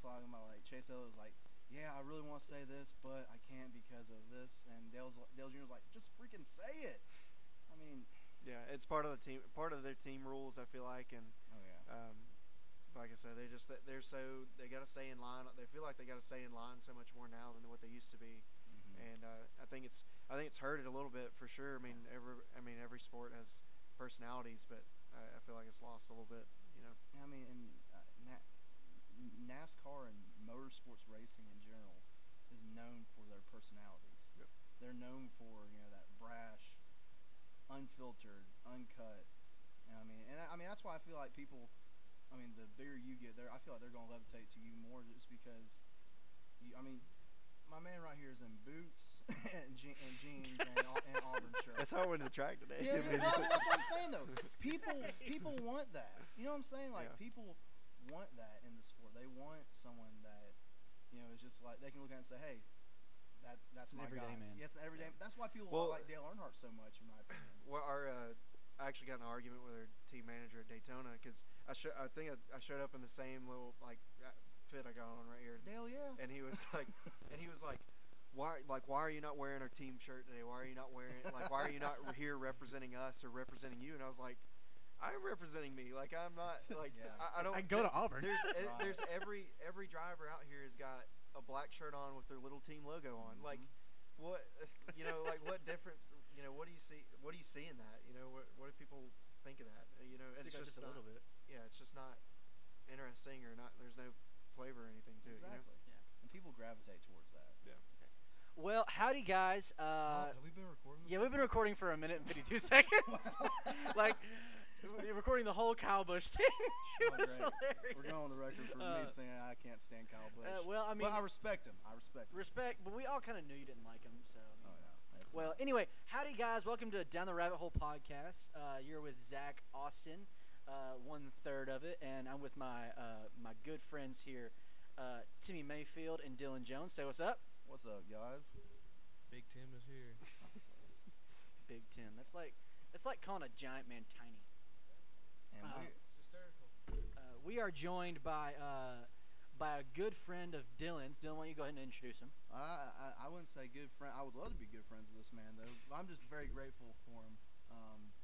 was talking about like Chase Elliott was like, yeah, I really want to say this, but I can't because of this. And Dale's Dale Jr. was like, just freaking say it. I mean, Yeah, it's part of the team, part of their team rules. I feel like, and oh yeah. um, like I said, they just they're so they got to stay in line. They feel like they got to stay in line so much more now than what they used to be. Mhm. And uh, I think it's I think it's hurt it a little bit for sure. I mean, every I mean every sport has personalities, but I, I feel like it's lost a little bit. You know. I mean, and uh, NASCAR and motorsports racing in general is known for their personalities. Yep. They're known for you know that brash, unfiltered, uncut. And I mean, and I, I mean that's why I feel like people. I mean, the bigger you get, there, I feel like they're gonna levitate to you more just because. You, I mean, my man right here is in boots and, je- and jeans and, and Auburn shirt. That's how I went to the track today. Yeah, I mean, well, that's what I'm saying though. People people want that. You know what I'm saying? Like Yeah. people want that in the sport. They want someone that you know is just like they can look at it and say, "Hey, that that's an my everyday guy." man. Yeah, it's an everyday. That's why people Well- like Dale Earnhardt so much, in my opinion. Well, our uh, I actually got in an argument with our team manager at Daytona because I sho- I think I, I showed up in the same little like uh, fit I got on right here, Dale, yeah. and he was like, and he was like, why like why are you not wearing our team shirt today? Why are you not wearing like why are you not here representing us or representing you? And I was like, I'm representing me. Like I'm not like Yeah. I, I don't. I go to Auburn. There's e- Right. there's every every driver out here has got a black shirt on with their little team logo on. Like Mhm. what you know like what difference you know what do you see what do you see in that you know what what do people think of that you know it's Stick out just, just a not, little bit. yeah it's just not interesting or not there's no flavor or anything to exactly. it you know And people gravitate towards that. Yeah. Well, howdy guys. Uh, oh, have we been recording? Yeah, we've been recording for a minute and 52 seconds. like, we're recording the whole Kyle Busch thing. it Oh, was great. hilarious. We're going on the record for Uh, me saying I can't stand Kyle Busch. Uh, well, I mean, but I respect him. I respect him. respect, but we all kind of knew you didn't like him, so. Oh yeah. That's Well, anyway, howdy guys. Welcome to Down the Rabbit Hole podcast. Uh, you're with Zach Austin, uh, one third of it, and I'm with my uh, my good friends here, uh, Timmy Mayfield and Dylan Jones. Say what's up, what's up, guys? Big Tim is here. Big Tim. That's like that's like calling a giant man tiny. And Uh, we, hysterical. Uh, we are joined by uh, by a good friend of Dylan's. Dylan, why don't you go ahead and introduce him? I, I I wouldn't say good friend. I would love to be good friends with this man, though. I'm just very grateful for him. Um,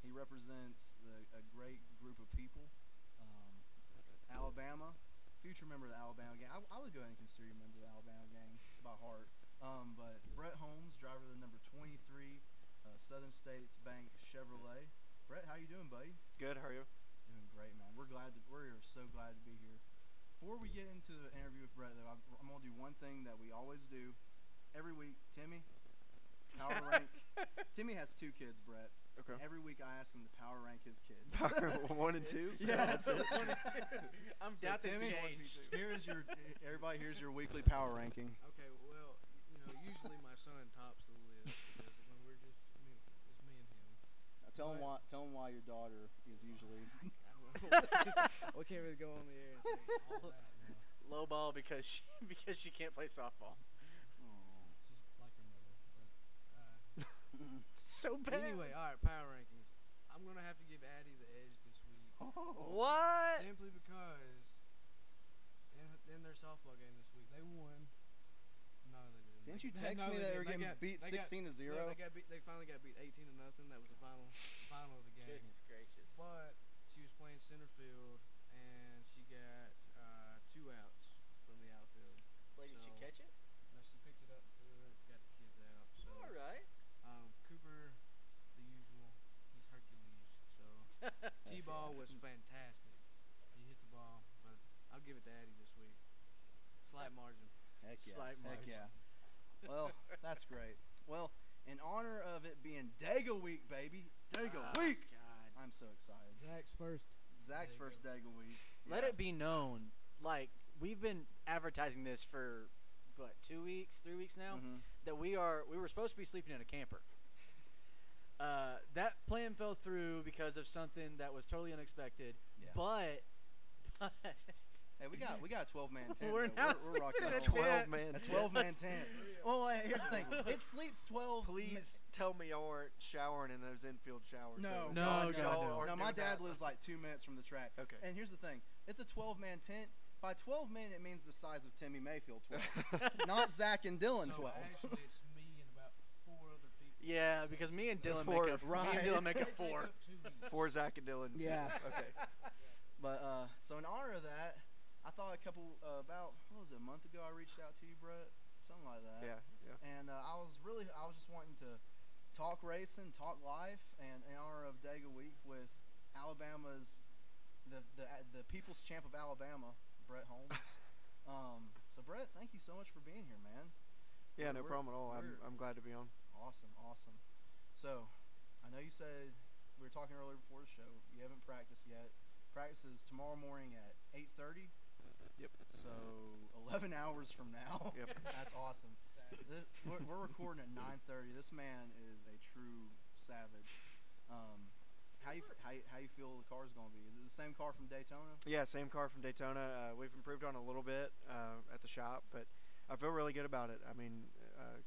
he represents the, a great group of people. Um, Alabama, future member of the Alabama gang. I, I would go ahead and consider you a member of the Alabama gang by heart. Um, but Brett Holmes, driver of the number 23 uh, Southern States Bank Chevrolet. Brett, how you doing, buddy? Good how are you Doing great, man. We're glad. To, we're so glad to be here. Before we get into the interview with Brett, though, I'm, I'm gonna do one thing that we always do every week. Timmy, power rank. Timmy has two kids, Brett. okay Every week I ask him to power rank his kids. one and two Yes. I'm So, down to Timmy, change. here is your everybody. Here's your weekly power ranking. Okay, well, you know, usually my son tops the list because when we're just me, just me and him. Now, tell him why. Tell him why your daughter is usually. we can't really go on the air and say all that. No. Low ball because she because she can't play softball. She's like her mother. But, uh, So bad. anyway, all right, power rankings. I'm gonna have to give Addie the edge this week What? simply because in, in their softball game this week they won. Didn't. You text no, me that they were getting got- beat got- 16 to no, zero? they got beat. They finally got beat 18 to nothing. That was the final, final of the game. Goodness gracious. But she was playing center field and she got uh, two outs from the outfield. Wait, did you So- catch it? No, she picked it up, threw it, got the kids out. So All right. um, Cooper, the usual, he's Hercules. So T-ball was fantastic. He hit the ball, but I'll give it to Addie this week. Slight margin. Heck yeah. Slight Heck margin. yeah. Well, that's great. Well, in honor of it being Dega week, baby, Dega Oh, week. God. I'm so excited. Zach's first. Zach's Dega. first Dega week. Let it be known, like we've been advertising this for what two weeks, three weeks now, Mhm. that we are we were supposed to be sleeping in a camper. Uh, that plan fell through because of something that was totally unexpected. Yeah. But, but Hey, we got we got a 12 man tent. We're though. now we're, we're sleeping in a a twelve- man A 12 man tent. Well, hey, here's the thing. It sleeps 12. please tell me y'all aren't showering in those infield showers No, No, God, God, no. no. No, my dad that. lives like two minutes from the track. Okay. And here's the thing. It's a 12 man tent. by 12 men, it means the size of Timmy Mayfield 12, not Zach and Dylan so 12. actually, it's me and about four other people. Yeah, because me and Dylan Four, make up. Me and Dylan make they up take four. up two Zach and Dylan. Yeah. Okay. But uh, so in honor of that, I thought a couple uh, about what was it a month ago I reached out to you, Brett, something like that. Yeah. Yeah. And uh, I was really I was just wanting to talk racing, talk life, and in honor of Dega Week with Alabama's the the the People's Champ of Alabama, Brett Holmes. um, so Brett, thank you so much for being here, man. Yeah. No problem at all. I'm, I'm glad to be on. Awesome, awesome. So, I know you said we were talking earlier before the show. You haven't practiced yet. Practice is tomorrow morning at 8:30. Yep. So 11 hours from now. Yep. That's awesome. This, we're, we're recording at 9:30. This man is a true savage. Um, how you how you, how you feel the car's gonna be? Is it the same car from Daytona? Yeah, same car from Daytona. Uh, we've improved on a little bit uh, at the shop, but I feel really good about it. I mean, uh,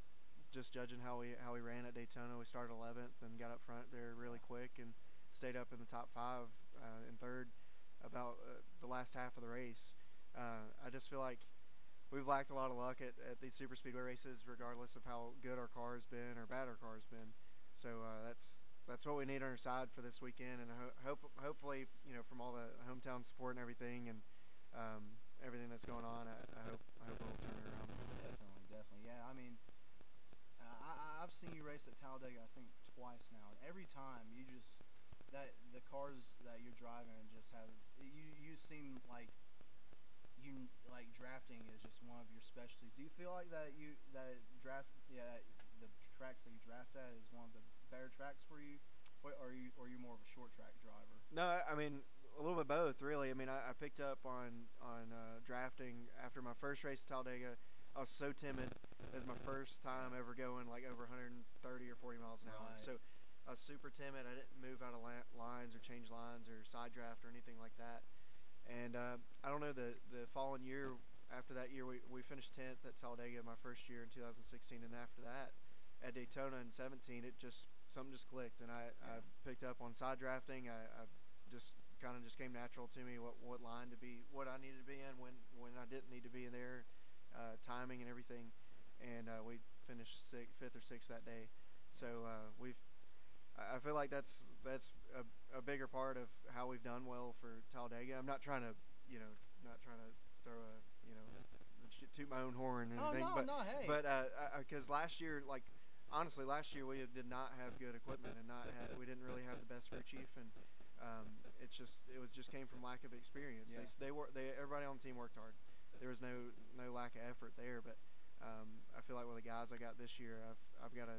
just judging how we how we ran at Daytona, we started 11th and got up front there really quick and stayed up in the top five uh, and third about uh, the last half of the race. Uh, I just feel like we've lacked a lot of luck at, at these super speedway races, regardless of how good our car has been or bad our car has been. So uh, that's that's what we need on our side for this weekend, and ho- hope hopefully you know from all the hometown support and everything, and um, everything that's going on, I, I hope I hope it'll turn it around. Definitely, definitely. Yeah, I mean, I- I've seen you race at Talladega, I think twice now, and every time you just that the cars that you're driving just have you. You seem like you like drafting is just one of your specialties. Do you feel like that you that draft yeah the tracks that you draft at is one of the better tracks for you, or are you or are you more of a short track driver? No, I I mean a little bit both, really. I mean, I, I picked up on on uh, drafting after my first race at Talladega. I was so timid. It was my first time ever going like over 130 or 40 miles an hour. Right. So I was super timid. I didn't move out of la- lines or change lines or side draft or anything like that. And uh, I don't know the the following year after that year we, we finished 10th at Talladega my first year in 2016 and after that at Daytona in 17 it just something just clicked and I, I picked up on side drafting. I, I just kind of just came natural to me what what line to be what I needed to be in when when I didn't need to be in there uh, timing and everything. And uh, we finished sixth, fifth or sixth that day. So uh, we've I feel like that's that's a, a bigger part of how we've done well for Talladega. I'm not trying to, you know, not trying to throw a, you know, toot my own horn or Oh anything. no, but no, hey. but because last year, like honestly, last year we did not have good equipment and not had, we didn't really have the best crew chief and um, it's just it was just came from lack of experience. Yeah. They they were they everybody on the team worked hard. There was no no lack of effort there, but um, I feel like with the guys I got this year, I've I've got a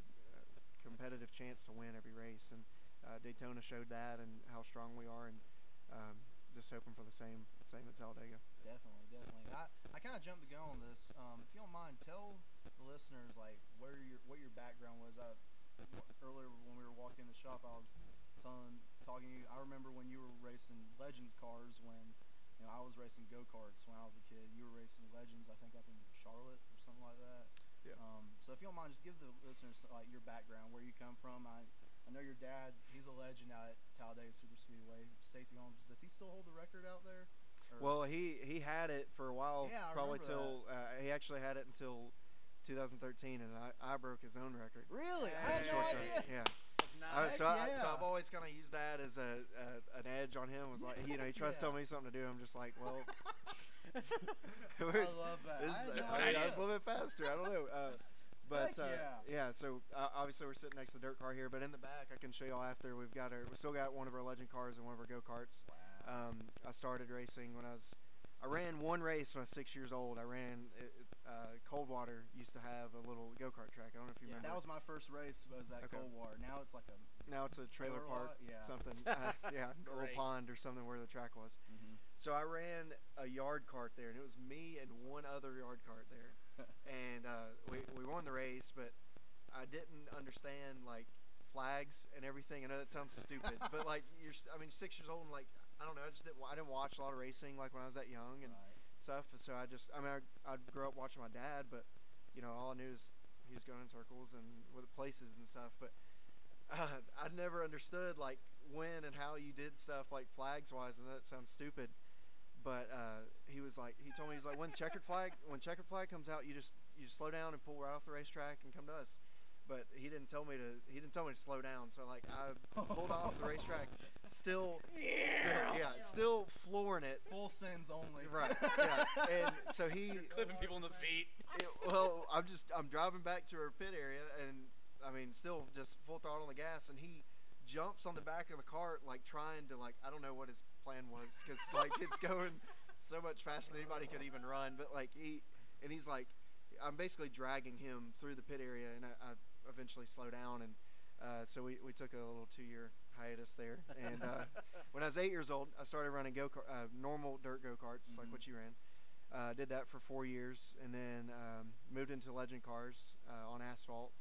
competitive chance to win every race and uh, Daytona showed that and how strong we are and um, just hoping for the same same at Talladega. Definitely, definitely. I, I kind of jumped the gun on this. Um, if you don't mind, tell the listeners like where your what your background was. I, earlier when we were walking in the shop, I was telling talking to you. I remember when you were racing Legends cars when you know I was racing go karts when I was a kid. You were racing Legends, I think up in Charlotte or something like that. Yeah. Um, so if you don't mind, just give the listeners like your background, where you come from. I I know your dad. He's a legend out at Talladega Super Speedway. Stacy Holmes. Does he still hold the record out there? Or- Well, he he had it for a while, Yeah, I probably remember till uh, he actually had it until 2013, and I, I broke his own record. Really? I Hey. had no idea. track. Yeah. It's not. Uh, so, I, so I've always kind of used that as a, a an edge on him. Was like, you know, he tries to tell me something to do. I'm just like, well, I love that. this, I no I, mean, I was a little bit faster. I don't know. Uh, but uh, yeah. So uh, obviously we're sitting next to the dirt car here, but in the back I can show y'all after we've got our we still got one of our legend cars and one of our go karts. Wow. Um, I started racing when I was I ran one race when I was six years old. I ran it, it, uh, Coldwater used to have a little go kart track. I don't know if you Yeah, remember. that was my first race. Was at Okay. Coldwater. Now it's like a. now it's a trailer Trailer park, lot? Yeah. something. Uh, yeah, a little pond or something where the track was. Mm-hmm. So I ran a yard cart there, and it was me and one other yard cart there, and uh, we we won the race, but I didn't understand like flags and everything. I know that sounds stupid, but like you're, I mean, six years old, and like I don't know, I just didn't, I didn't watch a lot of racing like when I was that young and right. stuff. So I just, I mean, I I grew up watching my dad, but you know, all I knew is he was going in circles and with places and stuff, but. Uh, I never understood like when and how you did stuff like flags wise, and that sounds stupid but uh, he was like, he told me he's like, when checkered flag, when checkered flag comes out, you just you just slow down and pull right off the racetrack and come to us. But he didn't tell me to. He didn't tell me to slow down. So like I pulled off the racetrack, still, still yeah, still flooring it. Full sins only. Right. Yeah. And so he Clipping people in the feet. it, well, I'm just I'm driving back to our pit area, and I mean, still just full throttle on the gas, and he jumps on the back of the cart, like trying to like I don't know what his plan was, because like it's going so much faster than anybody could even run, but like he and he's like I'm basically dragging him through the pit area, and I, I eventually slow down, and uh, so we, we took a little two year hiatus there, and uh, when I was eight years old, I started running go uh, normal dirt go karts like Mhm. what you ran. Uh, did that for four years, and then um, moved into legend cars uh, on asphalt,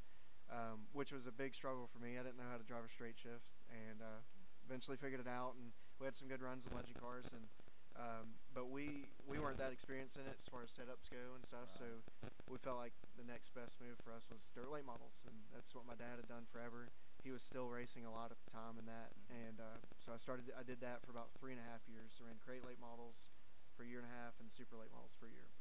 um, which was a big struggle for me. I didn't know how to drive a straight shift, and uh, eventually figured it out. And we had some good runs with legend cars, and um, but we we weren't that experienced in it as far as setups go and stuff. So we felt like the next best move for us was dirt late models, and that's what my dad had done forever. He was still racing a lot at the time in that, and uh, so I started. I did that for about three and a half years. I ran crate late models for a year and a half and super late models for a year.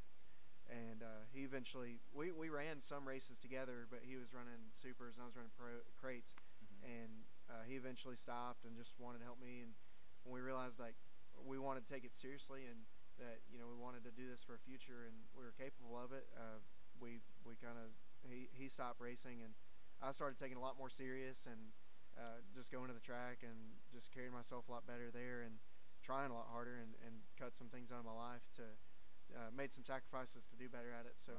And uh, he eventually we, we ran some races together, but he was running supers and I was running pro crates. Mhm. And uh, he eventually stopped and just wanted to help me. And when we realized like we wanted to take it seriously and that you know we wanted to do this for a future and we were capable of it, uh, we we kind of he he stopped racing and I started taking a lot more serious and uh, just going to the track and just carrying myself a lot better there and trying a lot harder and, and cut some things out of my life to uh, made some sacrifices to do better at it. So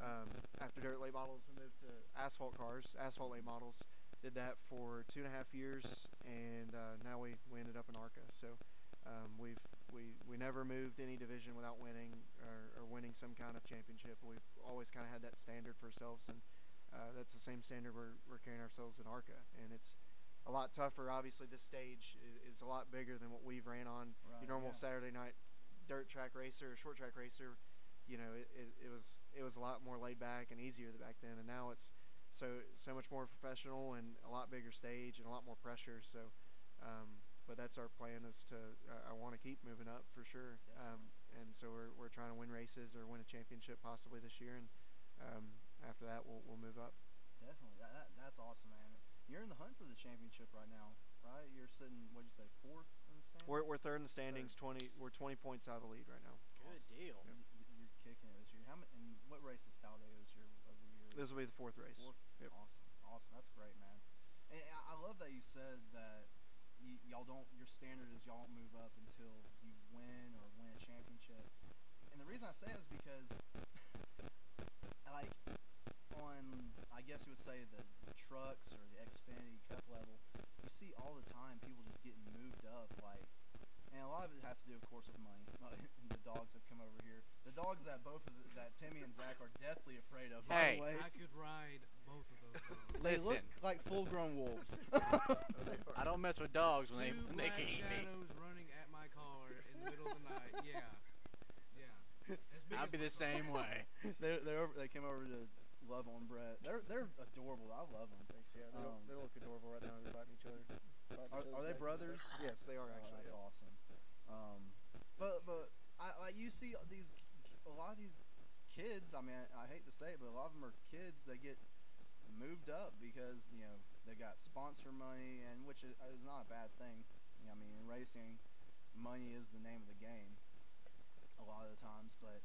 um, after dirt late models, we moved to asphalt cars, asphalt late models. Did that for two and a half years, and uh, now we, we ended up in ARCA. So um, we've we, we never moved any division without winning or, or winning some kind of championship. We've always kind of had that standard for ourselves, and uh, that's the same standard we're, we're carrying ourselves in ARCA. And it's a lot tougher. Obviously, this stage is, is a lot bigger than what we've ran on Right, your normal yeah. Saturday night dirt track racer or short track racer you know it, it, it was it was a lot more laid back and easier back then and now it's so so much more professional and a lot bigger stage and a lot more pressure so um, but that's our plan is to uh, I want to keep moving up for sure um, and so we're, we're trying to win races or win a championship possibly this year and um, after that we'll, we'll move up Definitely. That, that that's awesome, man. You're in the hunt for the championship right now, right? You're sitting, what'd you say, fourth in the standings? We're, we're third in the standings 20 we're 20 points out of the lead right now Good deal. Y- y- You're kicking it this year. How many? And what race is Talladega this year? Of the year? this will be the fourth race Fourth? Yep. Awesome, awesome. That's great, man. And I, I love that you said that y- y'all don't. Your standard is y'all don't move up until you win or win a championship. And the reason I say that is because, like, on I guess you would say the, the trucks or the Xfinity Cup level, you see all the time people just getting moved up, like. And a lot of it has to do, of course, with money. the dogs have come over here. The dogs that both of the, that Timmy and Zach are deathly afraid of. Hey. By the way, I could ride both of those. dogs. they Listen. look like full-grown wolves. I don't mess with dogs when they Two when they black can eat me. shadows running at my car in the middle of the night. Yeah, yeah. I'd be the same way. they they over, they came over to love on Brett. They're they're adorable. I love them. Thanks. Yeah, they, Um, look, they look adorable right now. They're fighting each other. fighting Are, each are they brothers? Yes, they are Oh, actually. that's yeah. awesome. Um, but but I like you see these a lot of these kids. I mean, I, I hate to say it, but a lot of them are kids They get moved up because you know they got sponsor money, and which is, is not a bad thing. You know, I mean, in racing, money is the name of the game. A lot of the times, but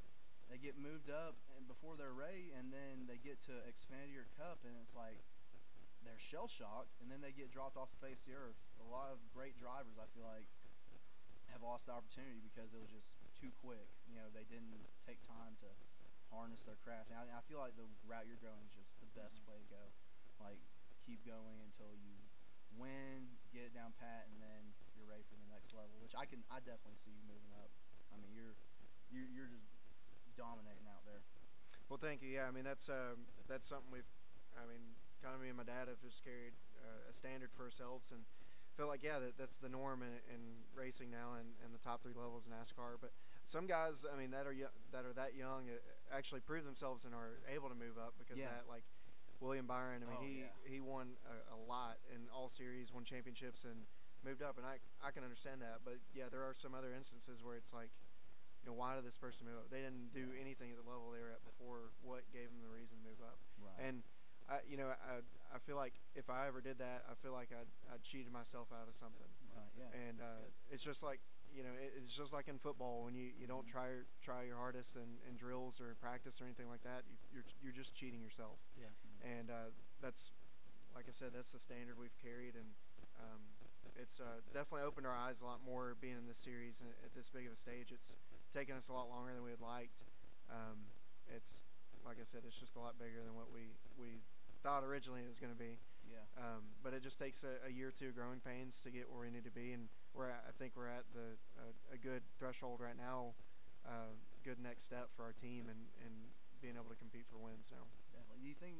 they get moved up and before they're ready, and then they get to Xfinity or Cup, and it's like they're shell shocked, and then they get dropped off the face of the earth. A lot of great drivers, I feel like, have lost the opportunity because it was just too quick. You know, they didn't take time to harness their craft. And I, I feel like the route you're going is just the best mm-hmm. way to go. Like, keep going until you win, get it down pat, and then you're ready for the next level. Which I can, I definitely see you moving up. I mean, you're, you're, you're just dominating out there. Well, thank you. Yeah, I mean that's um, that's something we've. I mean, kind of me and my dad have just carried uh, a standard for ourselves and feel like yeah that that's the norm in, in racing now and, and the top three levels in NASCAR. But some guys, I mean, that are that are that young uh, actually prove themselves and are able to move up because Yeah. that like William Byron. I mean, Oh, he yeah. he won a, a lot in all series, won championships, and moved up. And I I can understand that. But yeah, there are some other instances where it's like you know, why did this person move up? They didn't do anything at the level they were at before. What gave them the reason to move up? Right. And I, you know, I, I feel like if I ever did that, I feel like I'd, I'd cheated myself out of something. right. Yeah. And uh, it's just like you know, it, it's just like in football when you, you don't Mhm. try try your hardest in, in drills or practice or anything like that. You, you're you're just cheating yourself. Yeah. And uh, that's like I said, that's the standard we've carried, and um, it's uh, definitely opened our eyes a lot more being in this series and at this big of a stage. It's taken us a lot longer than we had liked. Um, it's like I said, it's just a lot bigger than what we we thought originally it was going to be. yeah. Um, but it just takes a, a year or two of growing pains to get where we need to be, and we're at, I think we're at the uh, a good threshold right now, uh, good next step for our team, and, and being able to compete for wins now. Definitely. Do you think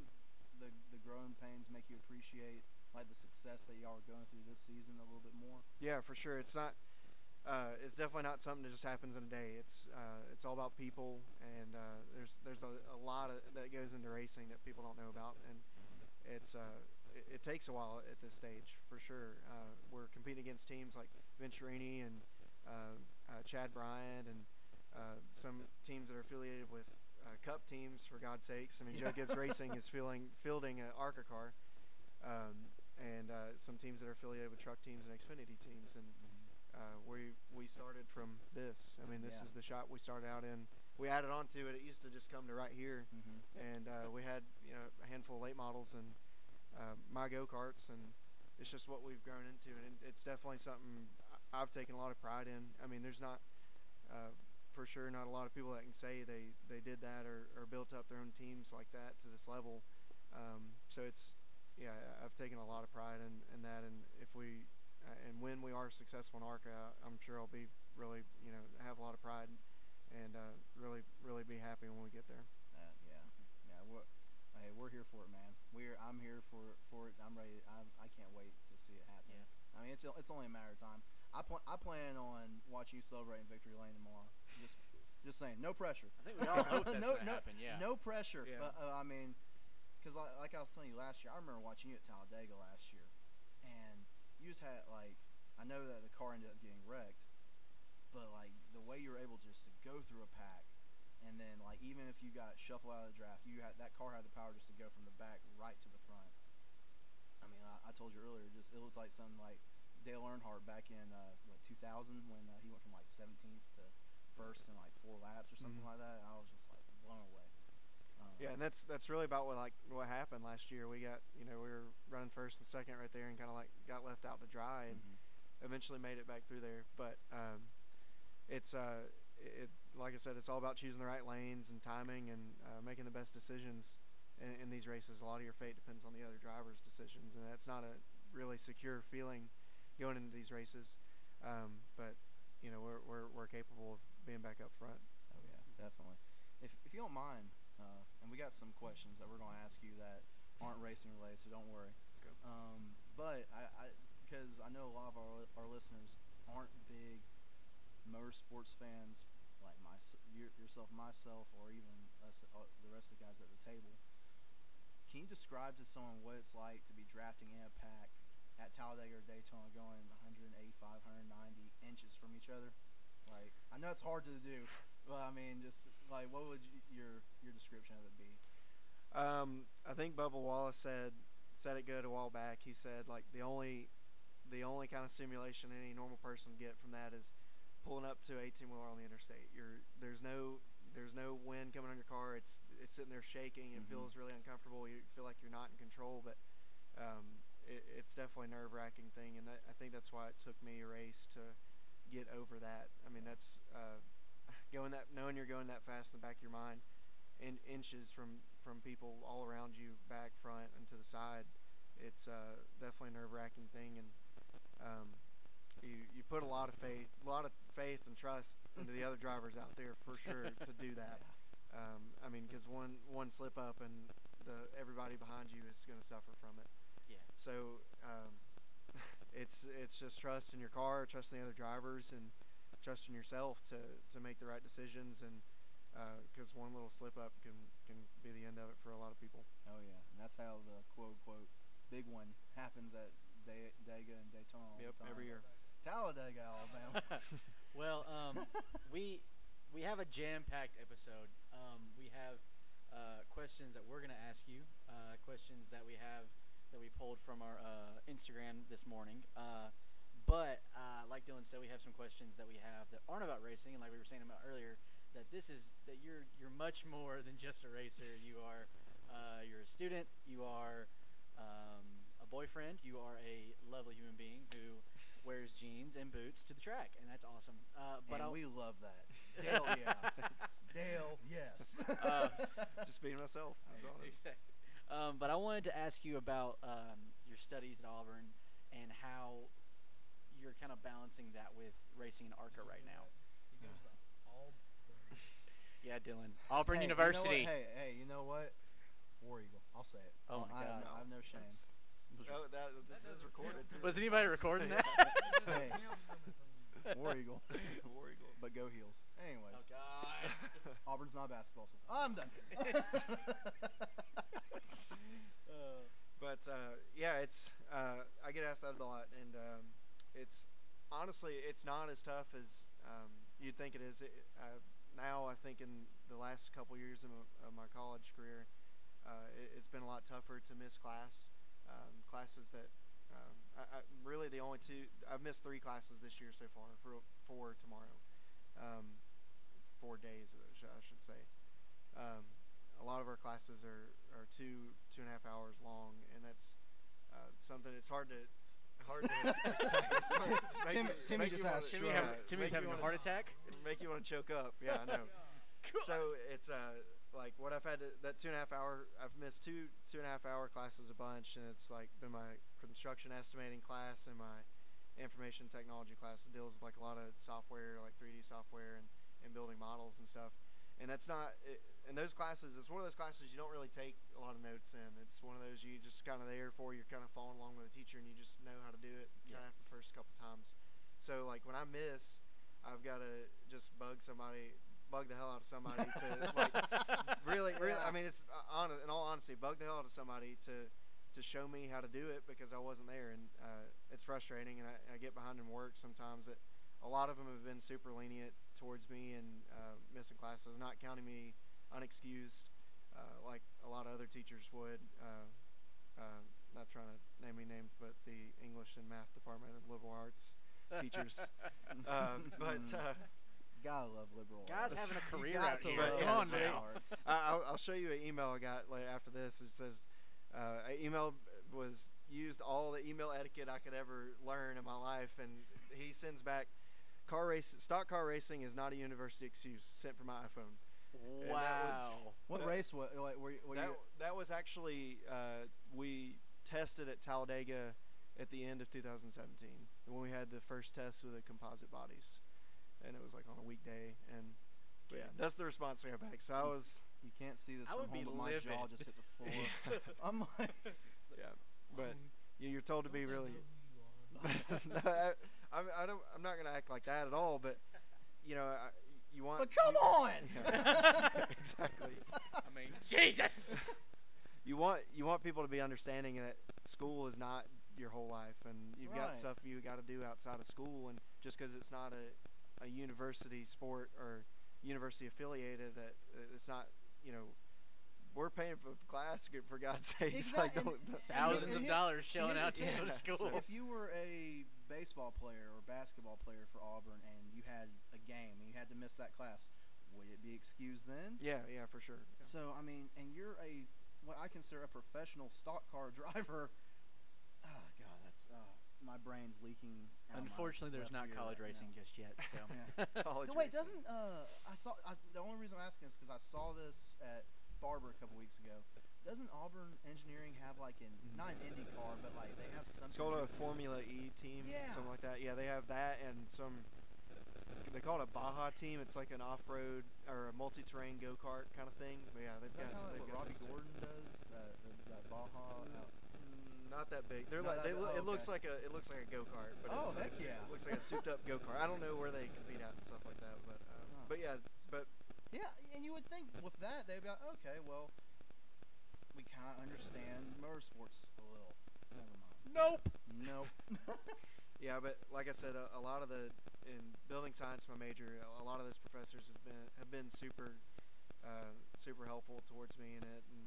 the the growing pains make you appreciate like the success that y'all are going through this season a little bit more? Yeah, for sure. It's not. Uh, it's definitely not something that just happens in a day. It's uh, it's all about people, and uh, there's there's a, a lot of, that goes into racing that people don't know about, and it's uh, it, it takes a while at this stage for sure. Uh, we're competing against teams like Venturini and uh, uh, Chad Bryant, and uh, some teams that are affiliated with uh, Cup teams. For God's sakes, I mean Joe Gibbs Racing is fielding fielding an ARCA car, um, and uh, some teams that are affiliated with truck teams and Xfinity teams, and uh, we we started from this. I mean, this Yeah. is the shop we started out in. We added on to it. It used to just come to right here, Mm-hmm. and uh, we had you know a handful of late models and uh, my go karts, and it's just what we've grown into, and it's definitely something I've taken a lot of pride in. I mean, there's not. Uh, for sure, not a lot of people that can say they, they did that or, or built up their own teams like that to this level. Um, so it's, yeah, I've taken a lot of pride in, in that. And if we, and when we are successful in ARCA, I'm sure I'll be really, you know, have a lot of pride and uh, really, really be happy when we get there. Uh, yeah, yeah. We're, hey, we're here for it, man. We're I'm here for for it. I'm ready. I I can't wait to see it happen. Yeah. I mean, it's it's only a matter of time. I pl- I plan on watching you celebrate in victory lane tomorrow. Just just saying, no pressure. I think we all hope that's no, gonna no, happen. Yeah. No pressure. Yeah. But uh, I mean, because like, like I was telling you last year, I remember watching you at Talladega last year, and you just had like I know that the car ended up getting wrecked, but like the way you were able just to go through a pack, and then like even if you got shuffled out of the draft, you had that car had the power just to go from the back right to the front. I mean, I, I told you earlier, just it looked like something like Dale Earnhardt back in uh, what 2000 when uh, he went from like 17th to first in like four laps or something Mhm. like that. I was just like blown away. Yeah, and that's that's really about what like what happened last year. We got you know we were running first and second right there, and kind of like got left out to dry, and mhm. eventually made it back through there. But um, it's uh, it like I said, it's all about choosing the right lanes and timing and uh, making the best decisions in, in these races. A lot of your fate depends on the other driver's decisions, and that's not a really secure feeling going into these races. Um, but you know we're, we're we're capable of being back up front. Oh yeah, definitely. If if you don't mind, uh, and we got some questions that we're going to ask you that aren't racing related, so don't worry. Okay. Um, but I, I because I know a lot of our our listeners aren't big motorsports fans like my yourself, myself, or even us, uh, the rest of the guys at the table. Can you describe to someone what it's like to be drafting in a pack at Talladega or Daytona, going 185, 190 inches from each other? Like, I know it's hard to do, but I mean, just like, what would you, your your description of it be? Um, I think Bubba Wallace said said it good a while back. He said like the only the only kind of simulation any normal person get from that is pulling up to 18 wheeler on the interstate. You're there's no there's no wind coming on your car. It's it's sitting there shaking. It Mhm. feels really uncomfortable. You feel like you're not in control, but um, it, it's definitely a nerve wracking thing. And that, I think that's why it took me a race to get over that. I mean, that's uh, going that knowing you're going that fast in the back of your mind in inches from from people all around you, back, front, and to the side. It's uh, definitely a nerve wracking thing, and um, you you put a lot of faith, a lot of faith and trust into the other drivers out there for sure to do that. Um, I mean, because one one slip up and the everybody behind you is going to suffer from it. Yeah. So um, it's it's just trust in your car, trust in the other drivers, and trust in yourself to, to make the right decisions. And because one little slip up can can be the end of it for a lot of people. Oh yeah, and that's how the quote quote big one happens at Day- Dega and Daytona. All Yep, the time. every year. Talladega, Alabama. well, um, we we have a jam-packed episode. Um, we have uh, questions that we're gonna ask you, uh, questions that we have that we pulled from our uh, Instagram this morning. But uh, like Dylan said, we have some questions that we have that aren't about racing, and like we were saying about earlier, that this is that you're you're much more than just a racer. You are uh, you're a student. You are um, a boyfriend. You are a lovely human being who wears jeans and boots to the track, and that's awesome. Uh, but and we love that. Dale, yeah. Dale, yes. uh, Just being myself. That's all. Exactly. Um, but I wanted to ask you about um, your studies at Auburn and how you're kind of balancing that with racing in ARCA right now. He goes to all. Yeah, Dylan. Auburn Hey, you know University. Hey, hey, you know what? War Eagle. I'll say it. Oh my I have God. no, I have no shame. That's- Oh, that, this That is recorded. too. Was anybody recording that? Hey. coming from you. War Eagle. War Eagle. But go heels. Anyways, Oh God. Auburn's not basketball school. I'm done. Uh, But uh, yeah, it's uh, I get asked that a lot, and um, it's honestly it's not as tough as um, you'd think it is. It, uh, now I think in the last couple years of, my- of my college career, uh, it, it's been a lot tougher to miss class um, classes that. Um, I, I, really, the only two I've missed three classes this year so far. For four tomorrow, um, four days I I should say. Um, a lot of our classes are, are two two and a half hours long, and that's uh, something. It's hard to hard to. it's make Tim- Timmy make just you had a wanna- Timmy stroke. have, Timmy's having a heart attack. Make you want to choke up. Yeah, I know. so it's uh like what I've had to, that two and a half hour. I've missed two two and a half hour classes a bunch, and it's like been my construction estimating class and my information technology class that deals with like a lot of software, like 3D software and, and building models and stuff. And that's not it, in those classes. It's one of those classes you don't really take a lot of notes in. It's one of those you just kind of there for. You're kind of following along with the teacher, and you just know how to do it. Kind of after the first couple times. So like when I miss, I've got to just bug somebody, bug the hell out of somebody to like really, really. I mean, it's uh, hon- in all honesty, bug the hell out of somebody to to show me how to do it because I wasn't there, and uh, it's frustrating. And I, I get behind in work sometimes. That a lot of them have been super lenient towards me and uh, missing classes, not counting me unexcused, uh, like a lot of other teachers would. Uh, uh, not trying to name any names, but the English and math department of liberal arts teachers. um, but uh, Gotta love liberal Guys arts. having a career out to here. love Come on, liberal man. arts. I, I'll, I'll show you an email I got later after this. It says, uh, I emailed was used all the email etiquette I could ever learn in my life, and he sends back, car race, stock car racing is not a university excuse. Sent from my iPhone. That was- wow. What that- race was? Like, were, were that you? that was actually uh, we tested at Talladega at the end of 2017 when we had the first test with the composite bodies, and it was like on a weekday, and but yeah, that's the response we got back. So I was You can't see this I from would be home, but my jaw just hit the floor. I'm like, yeah, but you- you're told to be really. know who you are? no, I, I'm, I don't, I'm not gonna act like that at all, but you know, I, you want. but come you- on. Yeah, exactly. I mean, Jesus. You want you want people to be understanding that school is not your whole life, and you've got stuff you got to do outside of school, and just because it's not a, a university sport or university affiliated, that uh, it's not, you know, we're paying for the class for God's sake. It's like don't- don't- Thousands of dollars shelling here's out to the- go to school. so- if you were a baseball player or basketball player for Auburn and you had a game and you had to miss that class, would it be excused then? yeah, yeah, for sure. Yeah. So I mean, and you're a what I consider a professional stock car driver. Oh God, that's uh, my brain's leaking. out Unfortunately, there's not college right racing now. just yet. So Yeah. College No, wait, racing. doesn't uh, I saw I, the only reason I'm asking is because I saw this at Barber a couple weeks ago. Doesn't Auburn Engineering have like an not an Indy car, but like they have something? It's called a Formula E team, Yeah. something like that. Yeah, they have that and some. They call it a Baja team. It's like an off-road or a multi-terrain go-kart kind of thing. But yeah, they've Is that got. kind of they've like what Robby. Gordon does? That that Baja. out- Mm, Not that big. They're like that they. Look, Oh, It looks like a. It looks like a go-kart, but Oh, it's like, yeah. it looks like a souped-up go-kart. I don't know where they compete at and stuff like that, but uh, Huh. but yeah, but Yeah, and you would think with that they'd be like, okay, well, we kind of understand motorsports a little. Never mind. nope. Nope. Yeah, but like I said, a, a lot of the in building science, my major, a lot of those professors has been have been super, uh, super helpful towards me in it, and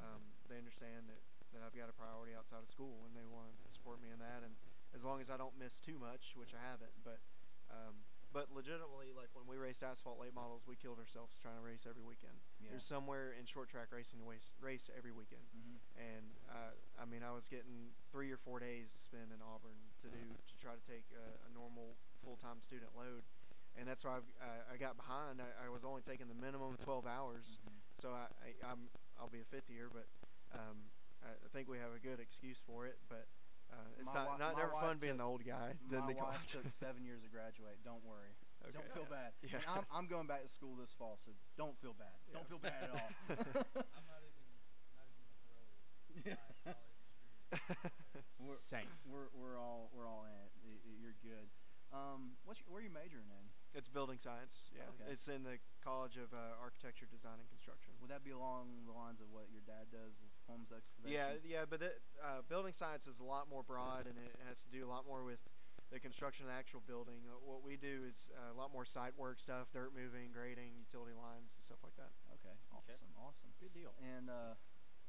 um, they understand that, that I've got a priority outside of school, and they want to support me in that. And as long as I don't miss too much, which I haven't, but um, but legitimately, like when we raced asphalt late models, we killed ourselves trying to race every weekend. Yeah. There's somewhere in short track racing to race, race every weekend hmm and uh, I mean I was getting three or four days to spend in Auburn to do to try to take a, a normal full time student load, and that's why I've, uh, I got behind. I, I was only taking the minimum 12 hours, hmm so I, I I'm I'll be a fifth year, but um, I I think we have a good excuse for it. But uh, it's My not wi- not my never wife fun being the old guy. than My the wife took seven years to graduate. Don't worry. Okay. Don't feel bad. Yeah. And I'm, I'm going back to school this fall, so don't feel bad. Don't feel bad at all. I'm not even not even a pro. Yeah. My. We're- Same. we're we're all we're all in it. Y- y- You're good. Um, what's your, where are you majoring in? It's building science. Yeah, Okay. it's in the College of uh, Architecture, Design, and Construction. Would that be along the lines of what your dad does with homes excavation? Yeah, yeah, but it, uh, building science is a lot more broad, and it has to do a lot more with the construction of the actual building. Uh, what we do is uh, a lot more site work stuff, dirt moving, grading, utility lines, and stuff like that. Okay. Awesome. Awesome. Good deal. And uh,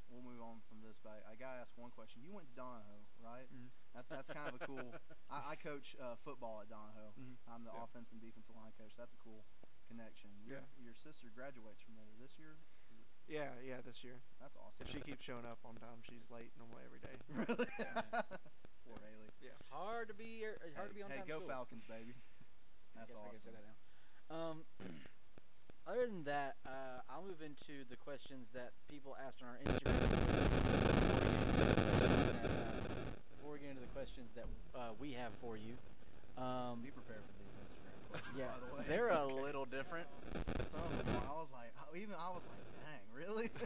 we'll move on from this, but I, I gotta ask one question. You went to Donoho, right? Mhm. That's that's kind of a cool. I, I coach uh, football at Donoho. Mhm. I'm the Yeah. offense and defensive line coach. That's a cool connection. Your, Yeah. Your sister graduates from there this year. Yeah, yeah, this year. That's awesome. If she keeps showing up on time, she's late normally every day. really. Yeah. Poor Haley. Yeah. It's hard to be er, it's hard to hey, be on hey, time. go school. Falcons, baby. I That's guess I can say awesome. that now. Um, other than that, uh, I'll move into the questions that people asked on our Instagram. Before we get into the questions that uh, we have for you, um, Be prepared for these Instagram questions. yeah, by the way. they're a little different. Some of them I was like, even I was like, dang, really?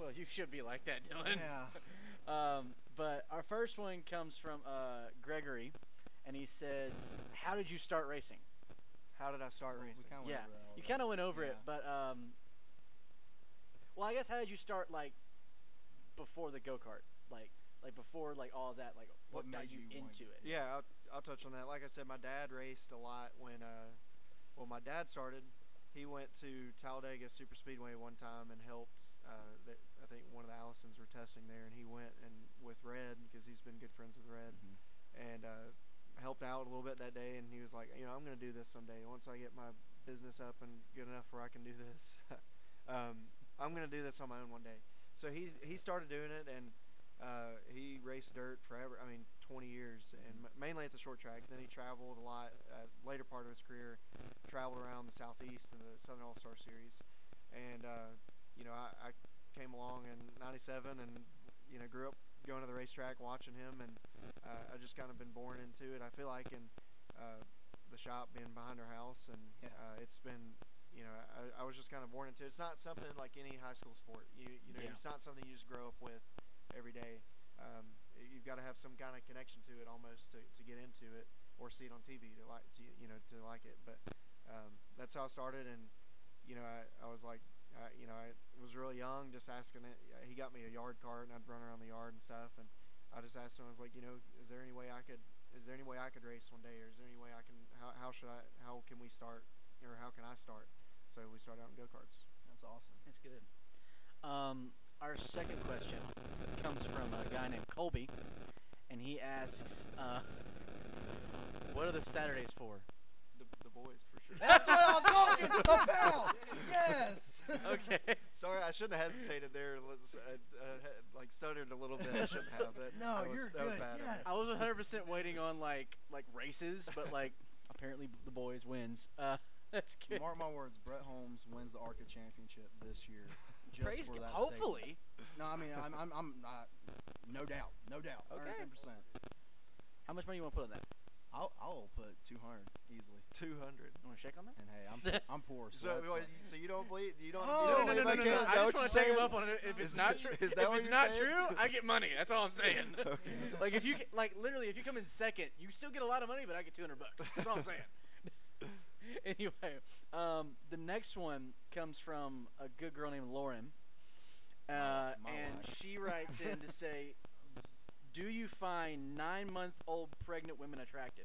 Well, you should be like that, Dylan. yeah. Um, but our first one comes from uh, Gregory, and he says, "How did you start racing?" How did I start Well, we racing? kinda yeah, you kind of went over it, but um, well, I guess how did you start like before the go kart, like like before like all of that, like what, What got you, you into it? Yeah, I'll, I'll touch on that. Like I said, my dad raced a lot when, uh, well, my dad started. He went to Talladega Super Speedway one time and helped. Uh, the, I think one of the Allisons were testing there, and he went and with Red because he's been good friends with Red, Mhm. and uh, helped out a little bit that day. And he was like, you know, I'm going to do this someday. Once I get my business up and good enough where I can do this, um, I'm going to do this on my own one day. So he he started doing it, and uh, he raced dirt forever. I mean, 20 years, and mainly at the short track. Then he traveled a lot. Uh, later part of his career, traveled around the southeast in the Southern All Star Series, and uh, you know, I, I came along in '97 and you know grew up going to the racetrack, watching him, and uh, I just kind of been born into it. I feel like in uh, the shop being behind our house, and Yeah. uh, it's been. You know, I, I was just kind of born into it. It's not something like any high school sport. You you know, Yeah. it's not something you just grow up with every day. Um, you've got to have some kind of connection to it almost to, to get into it, or see it on TV to like to, you know to like it. But um, that's how I started, and you know I, I was like, I, you know I was really young, just asking it. He got me a yard cart, and I'd run around the yard and stuff, and I just asked him. I was like, you know, is there any way I could? Is there any way I could race one day, or is there any way I can? How, how should I? How can we start? Or how can I start? So we started out in go karts. That's awesome. That's good. Um, our second question comes from a guy named Colby, and he asks, uh, "What are the Saturdays for?" The, the boys for sure. That's what I'm talking about. Yes. Okay. Sorry, I shouldn't have hesitated there. Was uh, uh, like stuttered a little bit. I shouldn't have. But No, that was, you're that was good, bad. yes. I was 100% waiting on like like races, but like apparently the boys wins. Uh, that's good. Mark my words. Brett Holmes wins the ARCA championship this year. Just Praise for God. that Hopefully. statement. No, I mean, I'm, I'm, I'm not. No doubt. No doubt. Okay. 110 percent. How much money you want to put on that? I'll, I'll put 200 easily. Two hundred. You want to shake on that? And hey, I'm, I'm poor. So, So, wait, like- so you don't believe? You don't? Oh, you No, don't no, no, believe no, I no, can? no. I just want to take him up on it. If it's Is not true, if what it's you're not saying? true, I get money. That's all I'm saying. like if you like literally, if you come in second, you still get a lot of money, but I get 200 bucks. That's all I'm saying. anyway, um, the next one comes from a good girl named Lauren, uh, my and wife. she writes in to say, "Do you find nine-month-old pregnant women attractive?"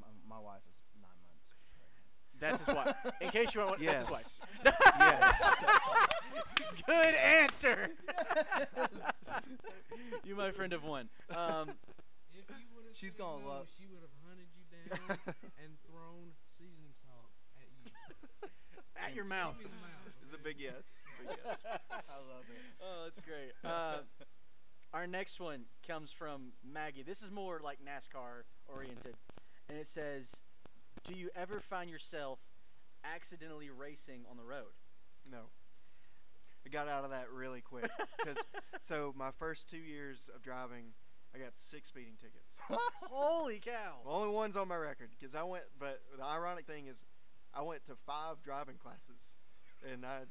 my, my wife is nine months pregnant. That's his wife. In case you want, that's his wife. yes. Good answer. you, my friend, have won. Um, If you would have She's gonna no, love- she would have hunted you down and thrown seasoning salt at you. at your mouth. Give me the It's a big yes. Big yes. I love it. Oh, that's great. Uh, our next one comes from Maggie. This is more like NASCAR oriented, and it says, "Do you ever find yourself accidentally racing on the road?" No. I got out of that really quick. Cause, so my first two years of driving, I got six speeding tickets. Holy cow! Only one's on my record. Cause I went, but the ironic thing is, I went to five driving classes, and I,